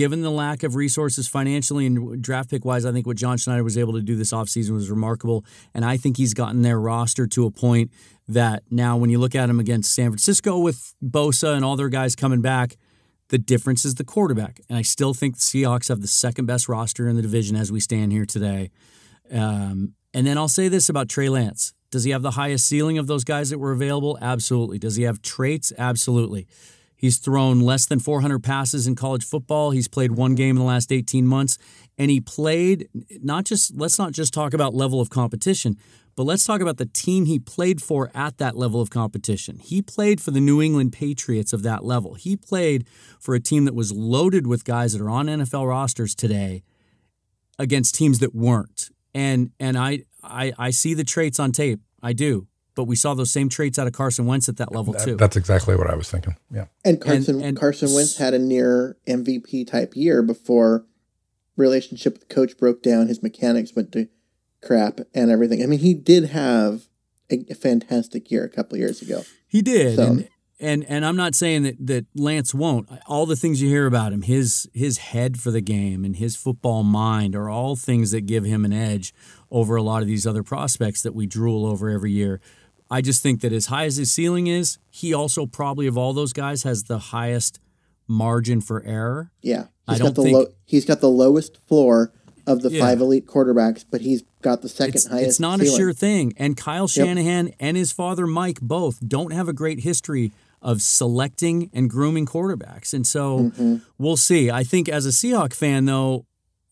Given the lack of resources financially and draft pick wise, I think what John Schneider was able to do this offseason was remarkable. And I think he's gotten their roster to a point that now when you look at him against San Francisco with Bosa and all their guys coming back, the difference is the quarterback. And I still think the Seahawks have the second best roster in the division as we stand here today. Um, and then I'll say this about Trey Lance. Does he have the highest ceiling of those guys that were available? Absolutely. Does he have traits? Absolutely. He's thrown less than 400 passes in college football. He's played one game in the last 18 months. And he played not just, let's not just talk about level of competition, but let's talk about the team he played for at that level of competition. He played for the New England Patriots of that level. He played for a team that was loaded with guys that are on NFL rosters today against teams that weren't and and I, I I see the traits on tape. I do. But we saw those same traits out of Carson Wentz at that level that, too. That's exactly what I was thinking. Yeah. And Carson and, and Carson Wentz had a near MVP type year before relationship with the coach broke down, his mechanics went to crap and everything. I mean, he did have a, a fantastic year a couple years ago. He did. So, and and and I'm not saying that that Lance won't. All the things you hear about him, his his head for the game and his football mind are all things that give him an edge over a lot of these other prospects that we drool over every year. I just think that as high as his ceiling is, he also probably of all those guys has the highest margin for error. Yeah, he's I don't got the think, low, he's got the lowest floor of the yeah. five elite quarterbacks, but he's got the second it's, highest. It's not ceiling. a sure thing. And Kyle Shanahan yep. and his father Mike both don't have a great history of selecting and grooming quarterbacks. And so mm-hmm. we'll see. I think as a Seahawk fan, though,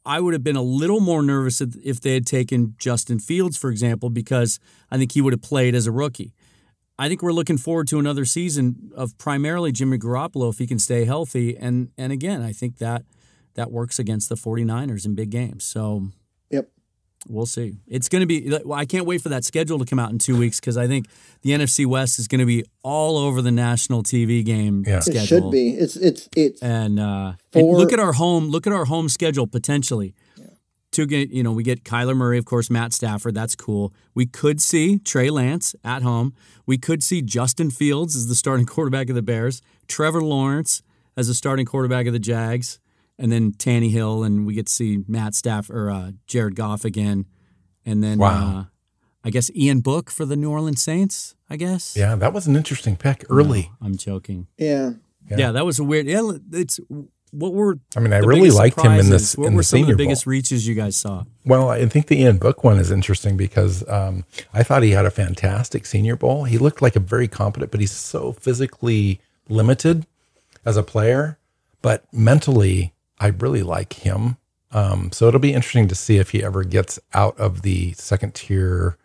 I would have been a little more nervous if they had taken Justin Fields, for example, because I think he would have played as a rookie. I think we're looking forward to another season of primarily Jimmy Garoppolo if he can stay healthy. And and again, I think that that works against the 49ers in big games. So we'll see. It's going to be. I can't wait for that schedule to come out in two weeks because I think the NFC West is going to be all over the national TV game yeah. schedule. It should be. It's it's it's and, uh, and look at our home. Look at our home schedule potentially. Yeah. To get you know, we get Kyler Murray, of course, Matt Stafford. That's cool. We could see Trey Lance at home. We could see Justin Fields as the starting quarterback of the Bears. Trevor Lawrence as the starting quarterback of the Jags and then Tannehill, and we get to see Matt Staff or uh, Jared Goff again, and then wow. uh, I guess Ian Book for the New Orleans Saints. I guess. Yeah, that was an interesting pick early. No, I'm joking. Yeah. yeah. yeah, that was a weird. Yeah, it's what were. I mean, I really liked him in this. What in were the some of the biggest Bowl. reaches you guys saw? Well, I think the Ian Book one is interesting because um, I thought he had a fantastic Senior Bowl. He looked like a very competent, but he's so physically limited as a player, but mentally I really like him. Um, so it'll be interesting to see if he ever gets out of the second tier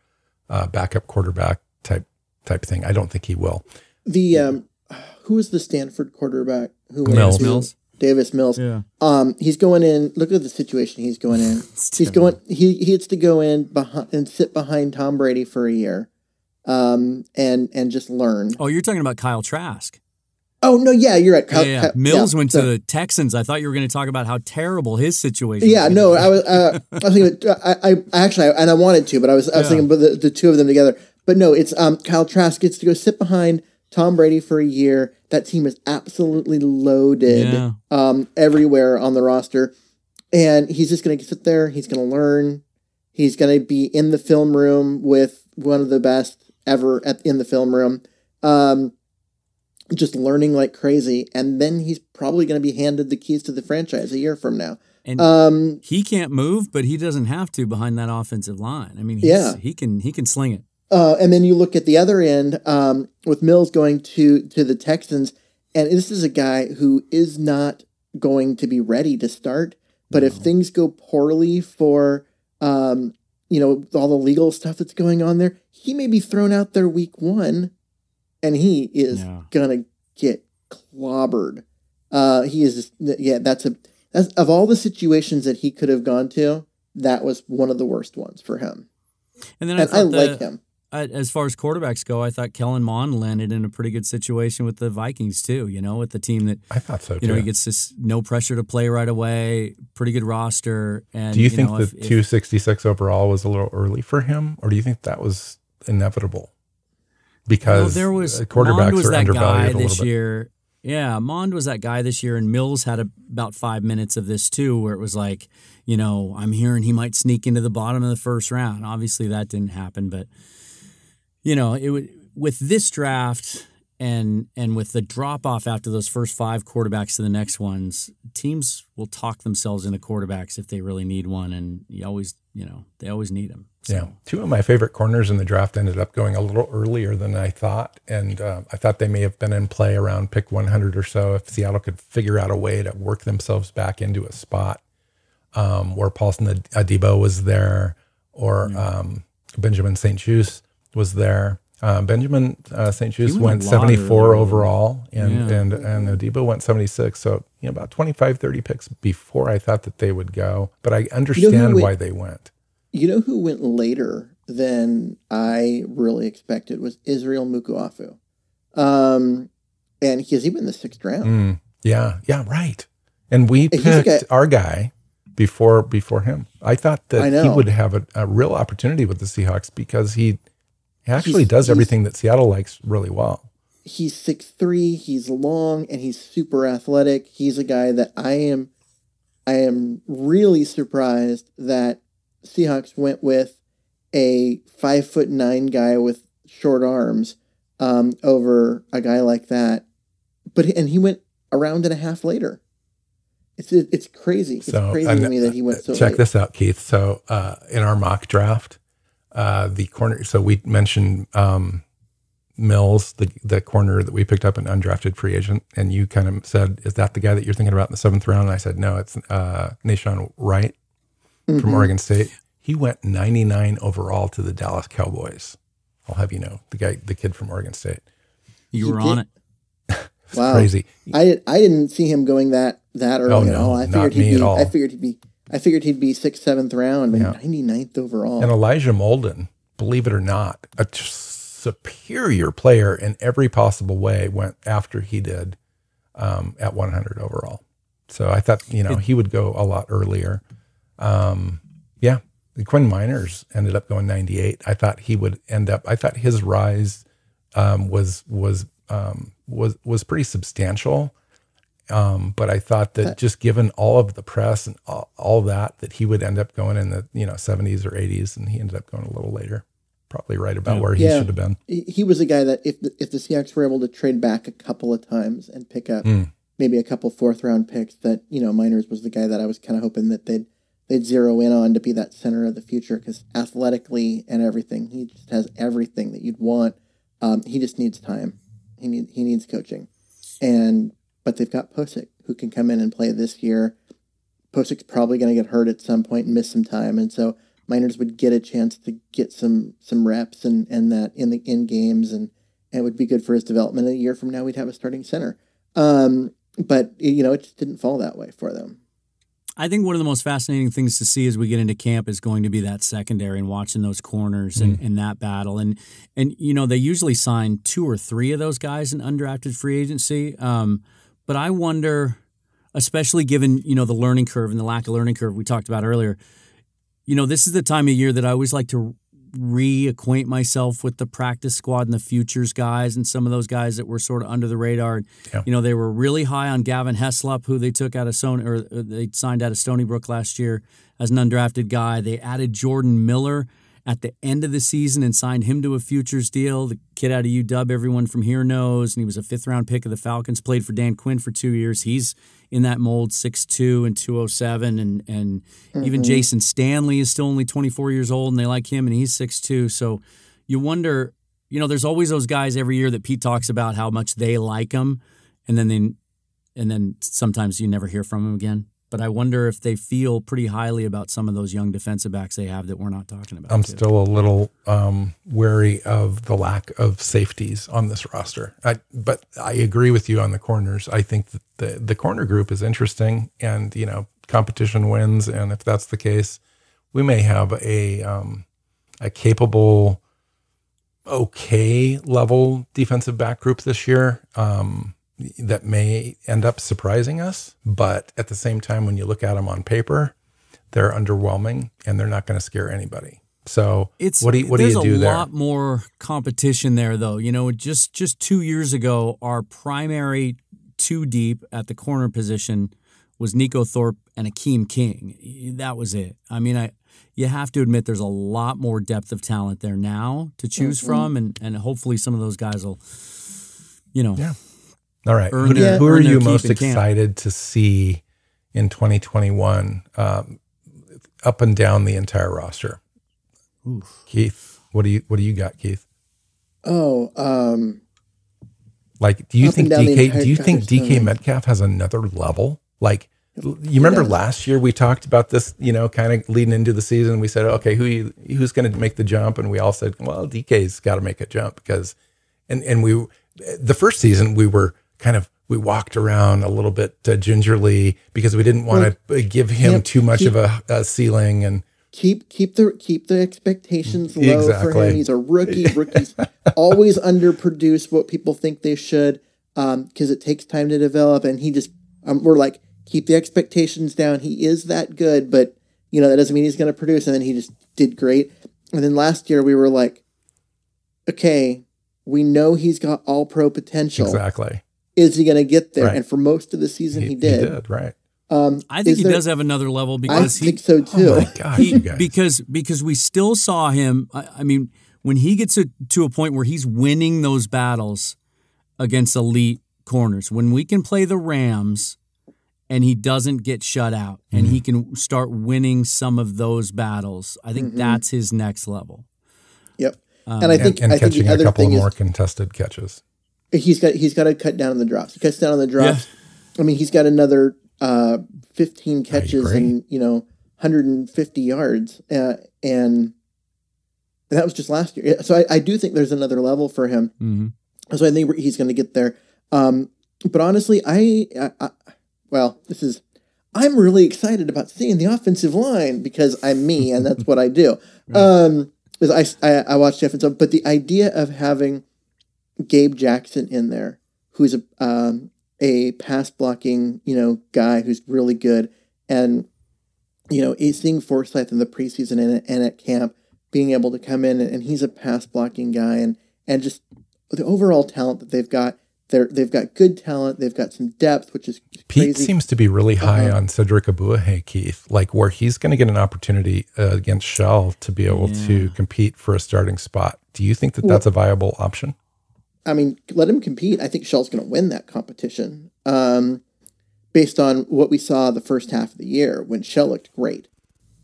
uh, backup quarterback type type thing. I don't think he will. The um, who is the Stanford quarterback? Who Mills. Mills. Davis Mills. Yeah. Um, he's going in. Look at the situation he's going in. he's going. He he gets to go in behind and sit behind Tom Brady for a year, um, and and just learn. Oh, you're talking about Kyle Trask. Oh no, yeah, you're right. Yeah, yeah. Mills yeah, went to the Texans. I thought you were going to talk about how terrible his situation. Yeah, no, I was. Uh, I was thinking. I, I actually, and I wanted to, but I was. I was thinking about the, the two of them together. But no, it's um, Kyle Trask gets to go sit behind Tom Brady for a year. That team is absolutely loaded um, everywhere on the roster, and he's just going to sit there. He's going to learn. He's going to be in the film room with one of the best ever at in the film room. Um, just learning like crazy, and then he's probably going to be handed the keys to the franchise a year from now. And um, he can't move, but he doesn't have to behind that offensive line. I mean, yeah, he can he can sling it. Uh, and then you look at the other end um, with Mills going to to the Texans, and this is a guy who is not going to be ready to start. But no. if things go poorly for um, you know all the legal stuff that's going on there, he may be thrown out there week one and he is yeah. gonna get clobbered. Uh, he is, yeah. That's a that's of all the situations that he could have gone to, that was one of the worst ones for him. And then I, and I like him. as far as quarterbacks go, I thought Kellen Mond landed in a pretty good situation with the Vikings too. You know, with the team that I thought so. You know, he gets this no pressure to play right away, pretty good roster. And do you, you think know, the two sixty six overall was a little early for him, or do you think that was inevitable? Because there was quarterbacks Mond was that guy this year. Yeah, Mond was that guy this year, and Mills had a, about five minutes of this too, where it was like, you know, I'm hearing he might sneak into the bottom of the first round. Obviously, that didn't happen, but you know, it would with this draft and and with the drop off after those first five quarterbacks to the next ones, teams will talk themselves into quarterbacks if they really need one, and you always, you know, they always need them. So. Yeah, two of my favorite corners in the draft ended up going a little earlier than I thought, and uh, I thought they may have been in play around pick 100 or so if Seattle could figure out a way to work themselves back into a spot um, where Paulson Adebo was there or yeah. um, Benjamin St-Juste was there. Uh, Benjamin uh, St-Juste went, went 74 overall, and yeah. and and Adebo went 76. So you know about 25, 30 picks before I thought that they would go, but I understand you know why they went. You know who went later than I really expected was Israel Mukuamu. Um, and he's even the sixth round. Mm, yeah, yeah, right. And we picked guy, our guy before before him. I thought that I he would have a, a, real opportunity with the Seahawks because he actually he's, does everything that Seattle likes really well. He's six three. He's long and he's super athletic. He's a guy that I am I am really surprised that Seahawks went with a five foot nine guy with short arms um, over a guy like that. But and he went a round and a half later. It's it's crazy. It's so, crazy to me that he went so. Check late. this out, Keith. So uh, in our mock draft, uh, the corner. So we mentioned um, Mills, the the corner that we picked up an undrafted free agent, and you kind of said, "Is that the guy that you're thinking about in the seventh round?" And I said, "No, it's uh, Wright mm-hmm. from Oregon State." He went 99 overall to the Dallas Cowboys. I'll have you know, the guy, the kid from Oregon State. You were on it. wow, crazy. I I didn't see him going that that early oh, no, at all. I figured he'd be. I figured he'd be. I figured he'd be sixth, seventh round, but yeah. 99th overall. And Elijah Molden, believe it or not, a superior player in every possible way, went after he did um, at 100 overall. So I thought, you know, he would go a lot earlier. Um, yeah, Quinn Meinerz ended up going 98. I thought he would end up. I thought his rise um, was was um, was was pretty substantial. Um, but I thought that just given all of the press and all, all, that, that he would end up going in the you know 70s or 80s, and he ended up going a little later, probably right about yeah. where he yeah. should have been. He was a guy that if the, if the Seahawks were able to trade back a couple of times and pick up mm. maybe a couple fourth round picks, that you know Meinerz was the guy that I was kind of hoping that they'd they'd zero in on to be that center of the future because athletically and everything, he just has everything that you'd want. Um, he just needs time. He need, he needs coaching, and but they've got Pocic who can come in and play this year. Pocic's probably going to get hurt at some point and miss some time, and so Meinerz would get a chance to get some some reps and and that in the in games, and, and it would be good for his development. A year from now, we'd have a starting center. Um, but you know, it just didn't fall that way for them. I think one of the most fascinating things to see as we get into camp is going to be that secondary and watching those corners mm. and, and that battle. And and you know they usually sign two or three of those guys in undrafted free agency. Um, but I wonder, especially given you know the learning curve and the lack of learning curve we talked about earlier. You know, this is the time of year that I always like to reacquaint myself with the practice squad and the futures guys and some of those guys that were sort of under the radar. Yeah. You know, they were really high on Gavin Heslop, who they took out of Stony or uh, they signed out of Stony Brook last year as an undrafted guy. They added Jordan Miller at the end of the season and signed him to a futures deal. The kid out of UW, everyone from here knows, and he was a fifth round pick of the Falcons. Played for Dan Quinn for two years. He's in that mold, 6'2 and 207. And, and mm-hmm. even Jason Stanley is still only 24 years old, and they like him, and he's 6'2. So you wonder, you know, there's always those guys every year that Pete talks about how much they like him, and then they, and then sometimes you never hear from him again but I wonder if they feel pretty highly about some of those young defensive backs they have that we're not talking about. I'm too. still a little um, wary of the lack of safeties on this roster. I, but I agree with you on the corners. I think that the the corner group is interesting, and you know, competition wins, and if that's the case, we may have a um, a capable, okay level defensive back group this year. Um, that may end up surprising us. But at the same time, when you look at them on paper, they're underwhelming and they're not going to scare anybody. So it's what do you, what do you do there? There's a lot more competition there, though. You know, just just two years ago, our primary two deep at the corner position was Neiko Thorpe and Akeem King. That was it. I mean, I you have to admit there's a lot more depth of talent there now to choose mm-hmm. from, and and hopefully some of those guys will, you know, yeah. All right. Who, their, who are you most excited to see in 2021 um, up and down the entire roster? Oof. Keith, what do you what do you got, Keith? Oh, um, like do you think DK do you think DK Metcalf has another level? Like you remember last year we talked about this, you know, kind of leading into the season. We said, okay, who who's going to make the jump? And we all said, well, DK's got to make a jump because, and and we the first season we were kind of we walked around a little bit uh, gingerly because we didn't want to give him too much keep, of a, a, ceiling and keep keep the keep the expectations low exactly. for him. He's a rookie. Rookies always underproduce what people think they should because um, it takes time to develop. And he just um, we're like keep the expectations down. He is that good, but you know that doesn't mean he's going to produce. And then he just did great. And then last year we were like, okay, we know he's got all pro potential. Exactly is he going to get there? Right. And for most of the season, he, he did. He did, right. Um, I think he there, does have another level because I he, think so too. Oh gosh, he, because because we still saw him. I, I, mean, when he gets to, to a point where he's winning those battles against elite corners, when we can play the Rams and he doesn't get shut out and mm-hmm. he can start winning some of those battles, I think mm-hmm. that's his next level. Yep. Um, and I think and, and I catching think a couple more is, contested catches. He's got he's got to cut down on the drops. He cuts down on the drops. Yeah. I mean, he's got another uh, 15 catches and you know 150 yards, uh, and that was just last year. So I, I, do think there's another level for him. Mm-hmm. So I think he's going to get there. Um, but honestly, I, I, I, well, this is I'm really excited about seeing the offensive line because I'm me and that's what I do. right. Um, I, I, I watch defensive, but the idea of having Gabe Jackson in there, who's a um, a pass blocking you know guy who's really good, and you know seeing Forsythe in the preseason and, and at camp, being able to come in and he's a pass blocking guy and and just the overall talent that they've got. They're, they've got good talent. They've got some depth, which is Pete seems to be really high uh-huh. on Cedric Ogbuehi, Keith. Like where he's going to get an opportunity uh, against Shell to be able yeah. to compete for a starting spot. Do you think that well, that's a viable option? I mean, let him compete. I think Shell's going to win that competition um, based on what we saw the first half of the year when Shell looked great.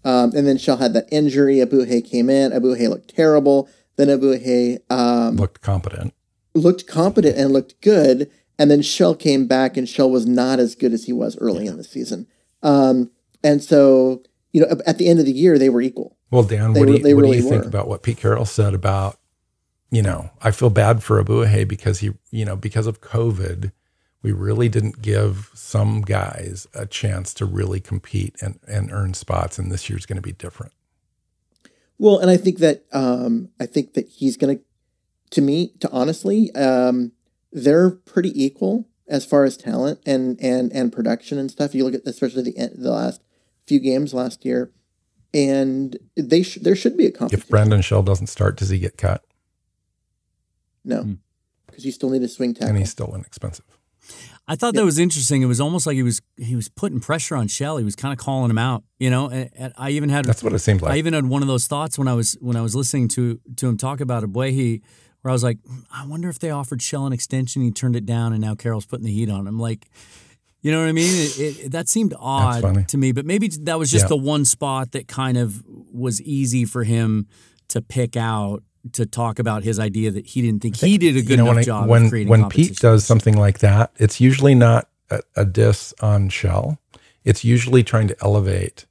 Um, and then Shell had that injury. Ogbuehi came in. Ogbuehi looked terrible. Then Ogbuehi um, looked competent. Looked competent and looked good. And then Shell came back, and Shell was not as good as he was early yeah. in the season. Um, and so, you know, at the end of the year, they were equal. Well, Dan, they what, do you, what really do you think about what Pete Carroll said about, you know, I feel bad for Ogbuehi because he, you know, because of COVID, we really didn't give some guys a chance to really compete and, and earn spots. And this year's going to be different. Well, and I think that um, I think that he's going to, to me, to honestly, um, they're pretty equal as far as talent and and and production and stuff. You look at especially the the last few games last year, and they sh- there should be a competition. If Brandon Shell doesn't start, does he get cut? No, because hmm. you still need a swing tackle, and he's still inexpensive. I thought that was interesting. It was almost like he was he was putting pressure on Shell. He was kind of calling him out, you know. And, and, I even had that's what it seemed like. I even had one of those thoughts when I was when I was listening to to him talk about Ogbuehi, where I was like, I wonder if they offered Shell an extension, he turned it down, and now Carroll's putting the heat on him. Like, you know what I mean? It, it, that seemed odd to me, but maybe that was just yeah. the one spot that kind of was easy for him to pick out to talk about his idea that he didn't think, think he did a good you know, enough when job when, of creating when Pete does something like that, it's usually not a, a diss on Shell. It's usually trying to elevate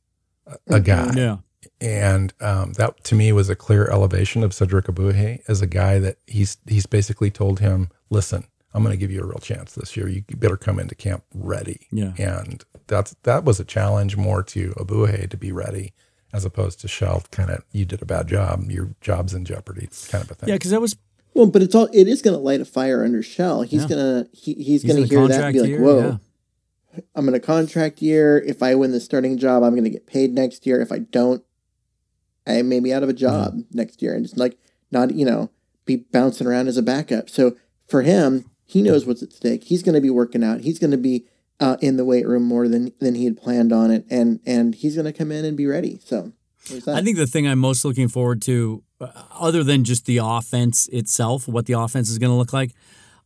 a, a guy. Yeah. And um, that to me was a clear elevation of Cedric Ogbuehi as a guy that he's he's basically told him, listen, I'm going to give you a real chance this year. You better come into camp ready. Yeah. And that's that was a challenge more to Ogbuehi to be ready as opposed to Shell kind of you did a bad job, your job's in jeopardy kind of a thing. Yeah, because that was well, but it's all it is going to light a fire under Shell. He's yeah. gonna he, he's, he's going to hear that and be like, year, "Whoa, yeah. I'm in a contract year. If I win the starting job, I'm going to get paid next year. If I don't, I may be out of a job yeah. next year, and just like not you know be bouncing around as a backup." So for him, he knows what's at stake. He's going to be working out. He's going to be uh, in the weight room more than than he had planned on it, and and he's going to come in and be ready. So, I think the thing I'm most looking forward to, uh, other than just the offense itself, what the offense is going to look like,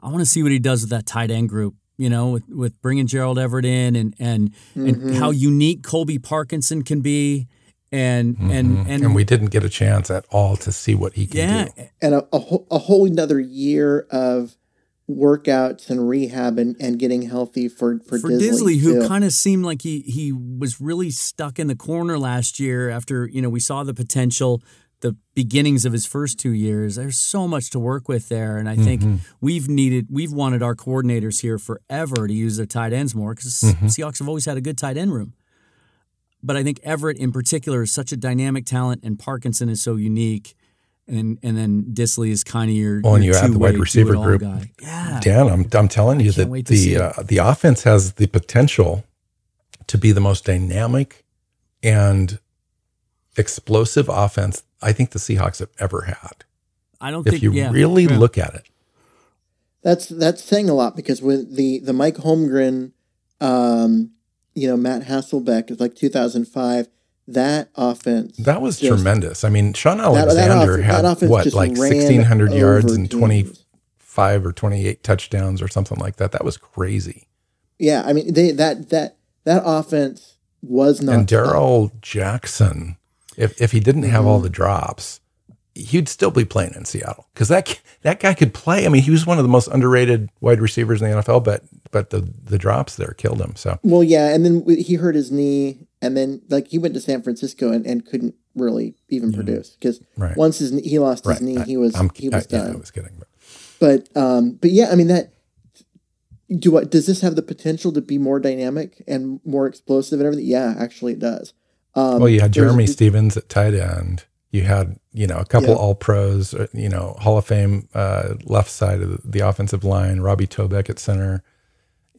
I want to see what he does with that tight end group. You know, with with bringing Gerald Everett in, and and mm-hmm. and how unique Colby Parkinson can be. And, mm-hmm. and and and we didn't get a chance at all to see what he can yeah. do. And a, a, whole, a whole another year of workouts and rehab and, and getting healthy for for, for Dissly, who kind of seemed like he he was really stuck in the corner last year after you know we saw the potential the beginnings of his first two years there's so much to work with there and i think mm-hmm. we've needed we've wanted our coordinators here forever to use their tight ends more because mm-hmm. seahawks have always had a good tight end room but i think everett in particular is such a dynamic talent and parkinson is so unique and and then Dissly is kind of your. Oh, and you add the wide receiver group. Guy. Yeah, Dan, I'm I'm telling you that the uh, the offense has the potential to be the most dynamic and explosive offense I think the Seahawks have ever had. I don't think if think you yeah, really yeah. look at it. That's that's saying a lot because with the the Mike Holmgren, um, you know Matt Hasselbeck is like 2005 that offense. That was just, tremendous. I mean, Shaun Alexander that, that had what, like sixteen hundred yards and twenty five or twenty eight touchdowns or something like that. That was crazy. Yeah, I mean, they that that that offense was not. And Darrell Jackson, if if he didn't have mm-hmm. all the drops, he'd still be playing in Seattle because that that guy could play. I mean, he was one of the most underrated wide receivers in the NFL, but but the the drops there killed him. So well, yeah, and then he hurt his knee, and then like he went to San Francisco and, and couldn't really even yeah. produce because right. once his he lost his right. knee, he was I'm, he was I, done. Yeah, I was kidding, but but um, but yeah, I mean that. Do what does this have the potential to be more dynamic and more explosive and everything? Yeah, actually, it does. Um, well, you had Jerramy Stevens at tight end. You had, you know, a couple yeah. all pros, uh, you know, Hall of Fame uh, left side of the, offensive line, Robbie Tobeck at center.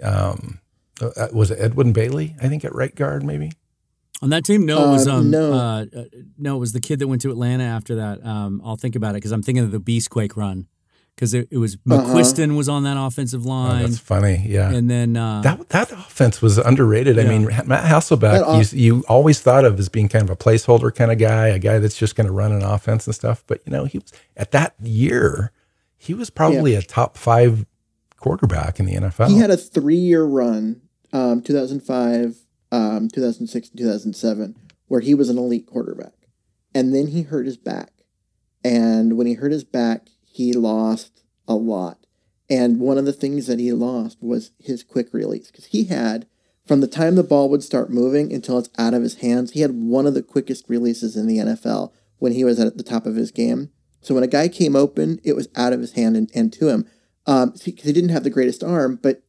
Um, uh, was it Edwin Bailey, I think, at right guard, maybe? On that team, no, it was um, no, uh, no, it was the kid that went to Atlanta after that. Um, I'll think about it because I'm thinking of the Beastquake run because it, it, was uh-huh. McQuistan uh-huh. was on that offensive line. Oh, that's funny, yeah. And then uh, that that offense was underrated. Yeah. I mean, Matt Hasselbeck, off- you, you always thought of as being kind of a placeholder kind of guy, a guy that's just going to run an offense and stuff. But you know, he was at that year, he was probably yeah. a top five quarterback in the NFL. He had a three year run, um, 2005, um, 2006, 2007, where he was an elite quarterback, and then he hurt his back. And when he hurt his back, he lost a lot. And one of the things that he lost was his quick release because he had, from the time the ball would start moving until it's out of his hands, he had one of the quickest releases in the NFL when he was at the top of his game. So when a guy came open, it was out of his hand and, and to him. Um, he, he didn't have the greatest arm, but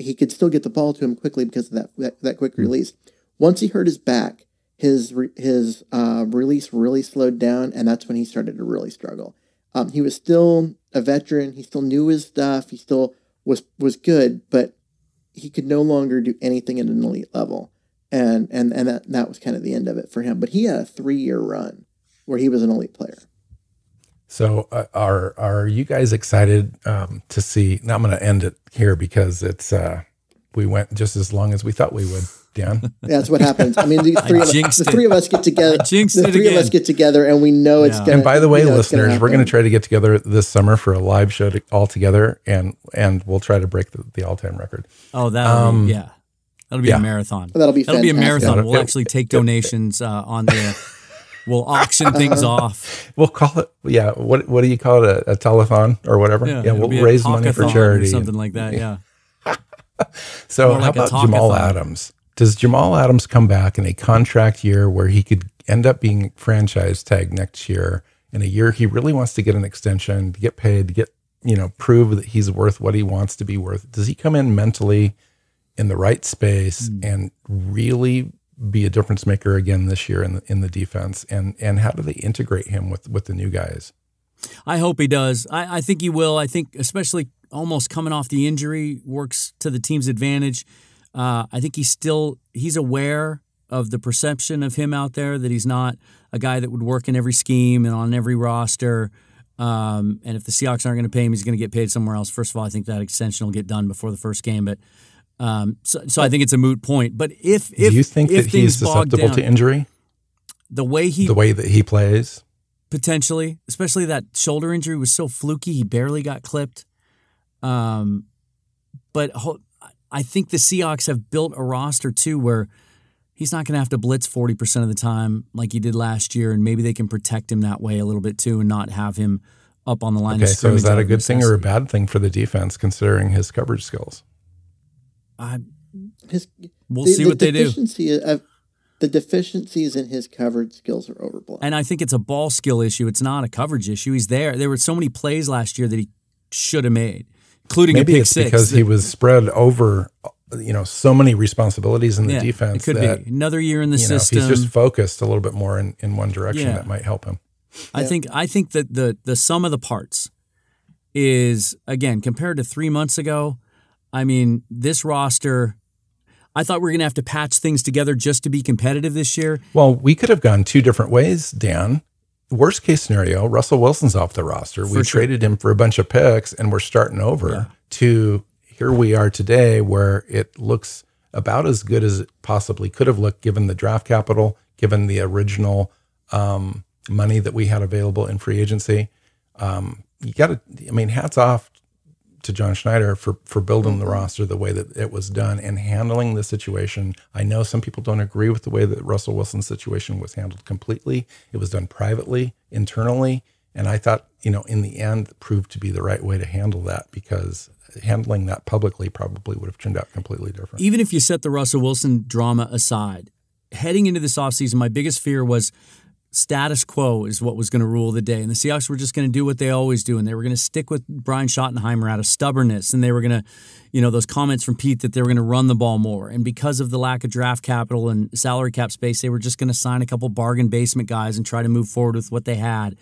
he could still get the ball to him quickly because of that that, that quick hmm. release. Once he hurt his back, his his uh, release really slowed down, and that's when he started to really struggle. Um, he was still a veteran. He still knew his stuff. He still was was good, but he could no longer do anything at an elite level, and and and that that was kind of the end of it for him. But he had a three year run where he was an elite player. So uh, are are you guys excited um, to see? Now I'm going to end it here because it's uh, we went just as long as we thought we would. Dan. That's what happens. I mean, the three, of, the three of us get together. The three of us get together, and we know it's going. And by the way, listeners, we're going to try to get together this summer for a live show to, all together, and and we'll try to break the, the all time record. Oh, that um, yeah, that'll be yeah. a marathon. That'll be that'll fantastic. be a marathon. We'll actually take donations uh, on there. We'll auction things off. We'll call it, yeah. What what do you call it? A, a telethon or whatever? Yeah, yeah we'll raise money for charity, something like that. Yeah. so, how about Jamal Adams? Does Jamal Adams come back in a contract year where he could end up being franchise tag next year? In a year he really wants to get an extension, to get paid, to get you know prove that he's worth what he wants to be worth. Does he come in mentally in the right space mm. and really be a difference maker again this year in the, in the defense? And and how do they integrate him with with the new guys? I hope he does. I, I think he will. I think especially almost coming off the injury works to the team's advantage. Uh, I think he's still he's aware of the perception of him out there that he's not a guy that would work in every scheme and on every roster. Um, and if the Seahawks aren't going to pay him, he's going to get paid somewhere else. First of all, I think that extension will get done before the first game, but um, so, so I think it's a moot point. But if if do you think that he's susceptible down, to injury, the way he the way that he plays potentially, especially that shoulder injury was so fluky, he barely got clipped. Um, but I think the Seahawks have built a roster too where he's not going to have to blitz 40% of the time like he did last year, and maybe they can protect him that way a little bit too and not have him up on the line. Okay, so is that a good thing or a bad thing for the defense considering his coverage skills? I, his, we'll the, see what they do. Of, the deficiencies in his coverage skills are overblown. And I think it's a ball skill issue. It's not a coverage issue. He's there. There were so many plays last year that he should have made including Maybe a pick it's six. because he was spread over, you know, so many responsibilities in the yeah, defense. It could that, be another year in the system. Know, he's just focused a little bit more in, in one direction yeah. that might help him. I yeah. think I think that the the sum of the parts is again compared to three months ago. I mean, this roster. I thought we were going to have to patch things together just to be competitive this year. Well, we could have gone two different ways, Dan worst case scenario, Russell Wilson's off the roster. For we sure. traded him for a bunch of picks and we're starting over yeah. to here we are today where it looks about as good as it possibly could have looked given the draft capital, given the original um, money that we had available in free agency. Um, you got to, I mean, hats off to John Schneider for for building the mm-hmm. roster the way that it was done and handling the situation. I know some people don't agree with the way that Russell Wilson's situation was handled completely. It was done privately, internally, and I thought, you know, in the end proved to be the right way to handle that because handling that publicly probably would have turned out completely different. Even if you set the Russell Wilson drama aside, heading into this offseason, my biggest fear was status quo is what was going to rule the day. And the Seahawks were just going to do what they always do. And they were going to stick with Brian Schottenheimer out of stubbornness. And they were going to, you know, those comments from Pete that they were going to run the ball more. And because of the lack of draft capital and salary cap space, they were just going to sign a couple bargain basement guys and try to move forward with what they had.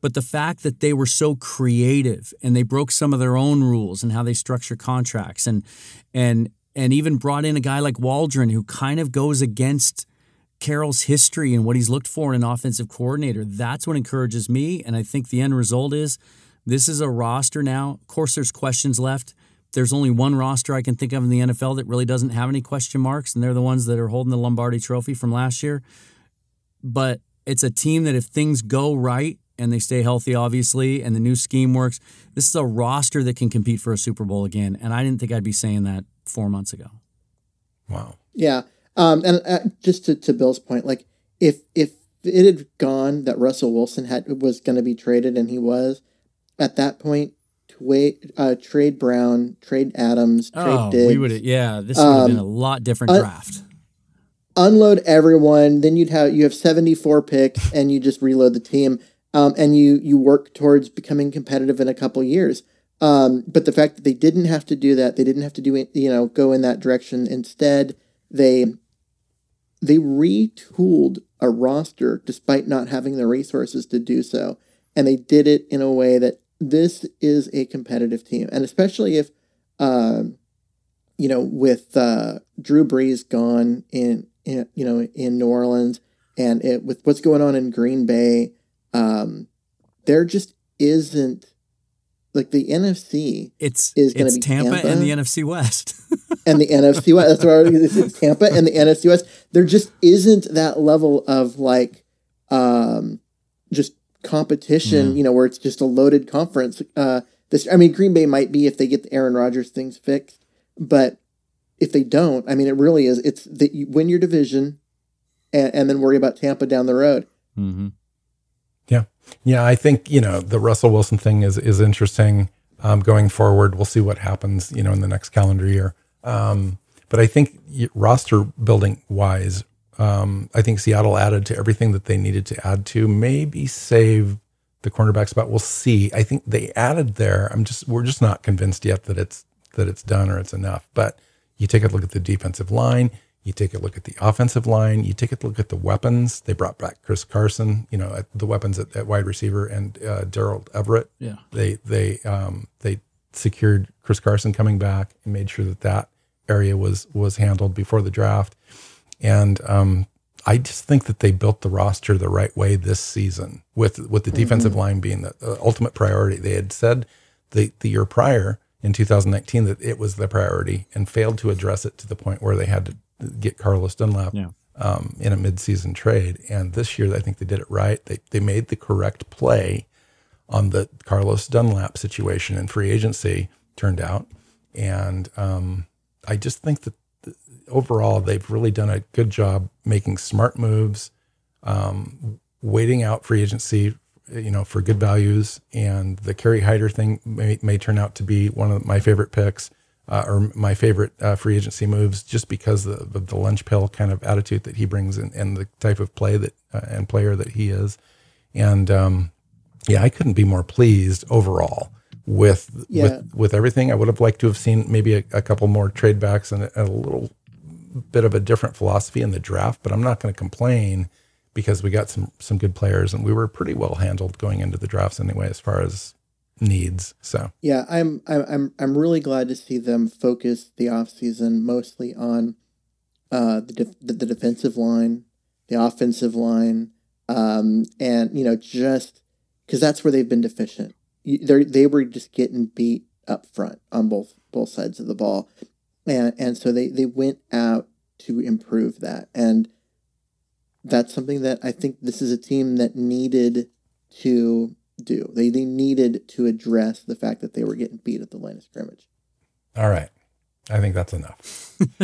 But the fact that they were so creative and they broke some of their own rules and how they structure contracts and and and even brought in a guy like Waldron who kind of goes against Carroll's history and what he's looked for in an offensive coordinator. That's what encourages me. And I think the end result is this is a roster now. Of course, there's questions left. There's only one roster I can think of in the NFL that really doesn't have any question marks, and they're the ones that are holding the Lombardi trophy from last year. But it's a team that if things go right and they stay healthy, obviously, and the new scheme works, this is a roster that can compete for a Super Bowl again. And I didn't think I'd be saying that four months ago. Wow. Yeah. Um, and uh, just to, to Bill's point, like if if it had gone that Russell Wilson had was going to be traded and he was at that point, wait, uh, trade Brown, trade Adams, trade oh, Diggs. We would yeah, this would have um, been a lot different draft. unload everyone, then you'd have you have seventy four picks, and you just reload the team, um, and you you work towards becoming competitive in a couple years. Um, but the fact that they didn't have to do that, they didn't have to do you know go in that direction. Instead, they they retooled a roster despite not having the resources to do so. And they did it in a way that this is a competitive team. And especially if, uh, you know, with uh, Drew Brees gone in, in, you know, in New Orleans and it, with what's going on in Green Bay, um, there just isn't like the NFC it's is going to be Tampa, Tampa, and the NFC West. and the NFC West. That's where it's Tampa and the NFC West. There just isn't that level of like um just competition, yeah. you know, where it's just a loaded conference. Uh this I mean Green Bay might be if they get the Aaron Rodgers things fixed, but if they don't, I mean it really is it's that you win your division and, and then worry about Tampa down the road. Mm-hmm. Yeah. Yeah, I think, you know, the Russell Wilson thing is is interesting um, going forward. We'll see what happens, you know, in the next calendar year. Um, but I think roster building wise, um, I think Seattle added to everything that they needed to add to. Maybe save the cornerback spot. We'll see. I think they added there. I'm just we're just not convinced yet that it's that it's done or it's enough. But you take a look at the defensive line. You take a look at the offensive line. You take a look at the weapons. They brought back Chris Carson. You know the weapons at, at wide receiver and uh, Gerald Everett. Yeah. They they um, they secured Chris Carson coming back and made sure that that area was was handled before the draft. And um, I just think that they built the roster the right way this season, with with the mm-hmm. defensive line being the, the ultimate priority. They had said the the year prior in 2019 that it was the priority and failed to address it to the point where they had to get Carlos Dunlap yeah. um, in a midseason trade. And this year, I think they did it right. They they made the correct play on the Carlos Dunlap situation in free agency. Turned out, and um, I just think that overall they've really done a good job making smart moves, um, waiting out free agency, you know, for good values. And the Kerry Hyder thing may, may turn out to be one of my favorite picks uh, or my favorite uh, free agency moves, just because of the, the lunch pill kind of attitude that he brings and, and the type of play that uh, and player that he is. And um, yeah, I couldn't be more pleased overall with yeah. with with everything. I would have liked to have seen maybe a, a couple more trade backs and a, a, little bit of a different philosophy in the draft, but I'm not going to complain because we got some some good players and we were pretty well handled going into the drafts anyway as far as needs. So yeah, I'm I'm I'm really glad to see them focus the offseason mostly on uh, the, the defensive line, the offensive line, um, and you know just because that's where they've been deficient they they were just getting beat up front on both both sides of the ball, and and so they they went out to improve that. And that's something that I think this is a team that needed to do. They, they needed to address the fact that they were getting beat at the line of scrimmage. All right. I think that's enough.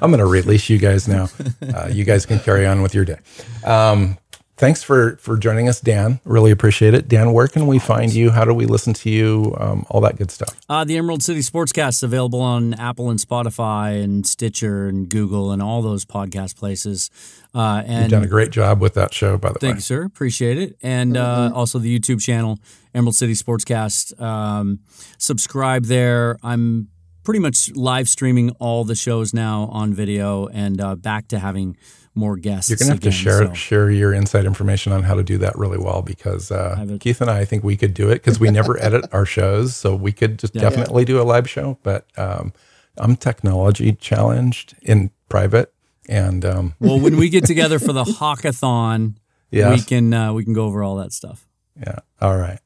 I'm going to release you guys now. Uh, you guys can carry on with your day. Um, thanks for for joining us, Dan. Really appreciate it. Dan, where can we find you? How do we listen to you? Um, all that good stuff. Uh, the Emerald City Sportscast is available on Apple and Spotify and Stitcher and Google and all those podcast places. Uh, and You've done a great job with that show, by the thank way. Thank you, sir. Appreciate it. And uh, mm-hmm. also the YouTube channel, Emerald City Sportscast. Um, subscribe there. I'm pretty much live streaming all the shows now on video and uh, back to having more guests. You're gonna have again, to share so. share your inside information on how to do that really well because uh, Keith and I, I think we could do it because we never edit our shows, so we could just yeah, definitely yeah. do a live show. But um, I'm technology challenged in private, and um, well, when we get together for the hackathon, yes. we can uh, we can go over all that stuff. Yeah. All right.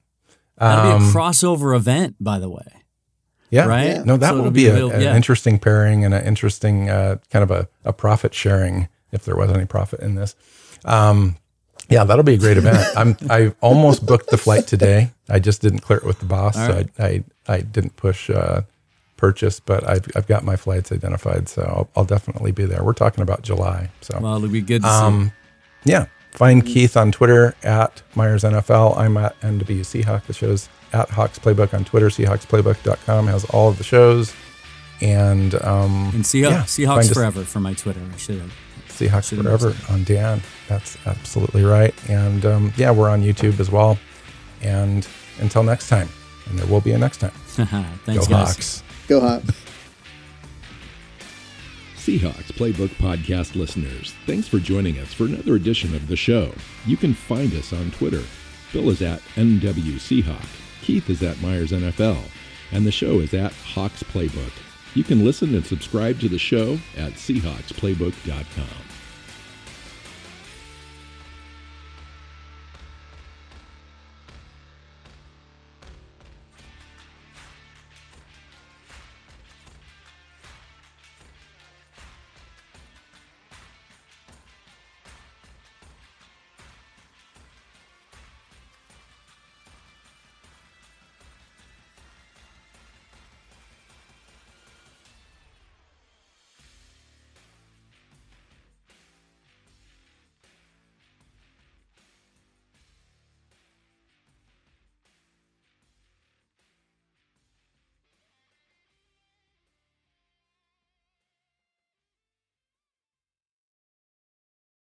That'll um, be a um, crossover event, by the way. Yeah. Right. Yeah. No, that so will be, be a, an yeah. interesting pairing and an interesting uh, kind of a, a profit sharing if there was any profit in this. Um, yeah, that'll be a great event. I'm I almost booked the flight today. I just didn't clear it with the boss. Right. So I, I I didn't push uh, purchase, but I've I've got my flights identified, so I'll, I'll definitely be there. We're talking about July, so well, it'll be good. um, see. Yeah, find mm-hmm. Keith on Twitter at Myers NFL. I'm at NW Seahawk. The show's at Hawks Playbook on Twitter. SeahawksPlaybook.com has all of the shows, and um, and Seahawks, yeah, Seahawks forever for my Twitter. I should have. Seahawks Forever on Dan. That's absolutely right. And um, yeah, we're on YouTube as well. And until next time, and there will be a next time. Thanks, Go guys. Hawks. Go Hawks. Seahawks Playbook Podcast listeners, thanks for joining us for another edition of the show. You can find us on Twitter. Bill is at NW Seahawk, Keith is at Myers NFL, and the show is at Hawks Playbook. You can listen and subscribe to the show at SeahawksPlaybook.com.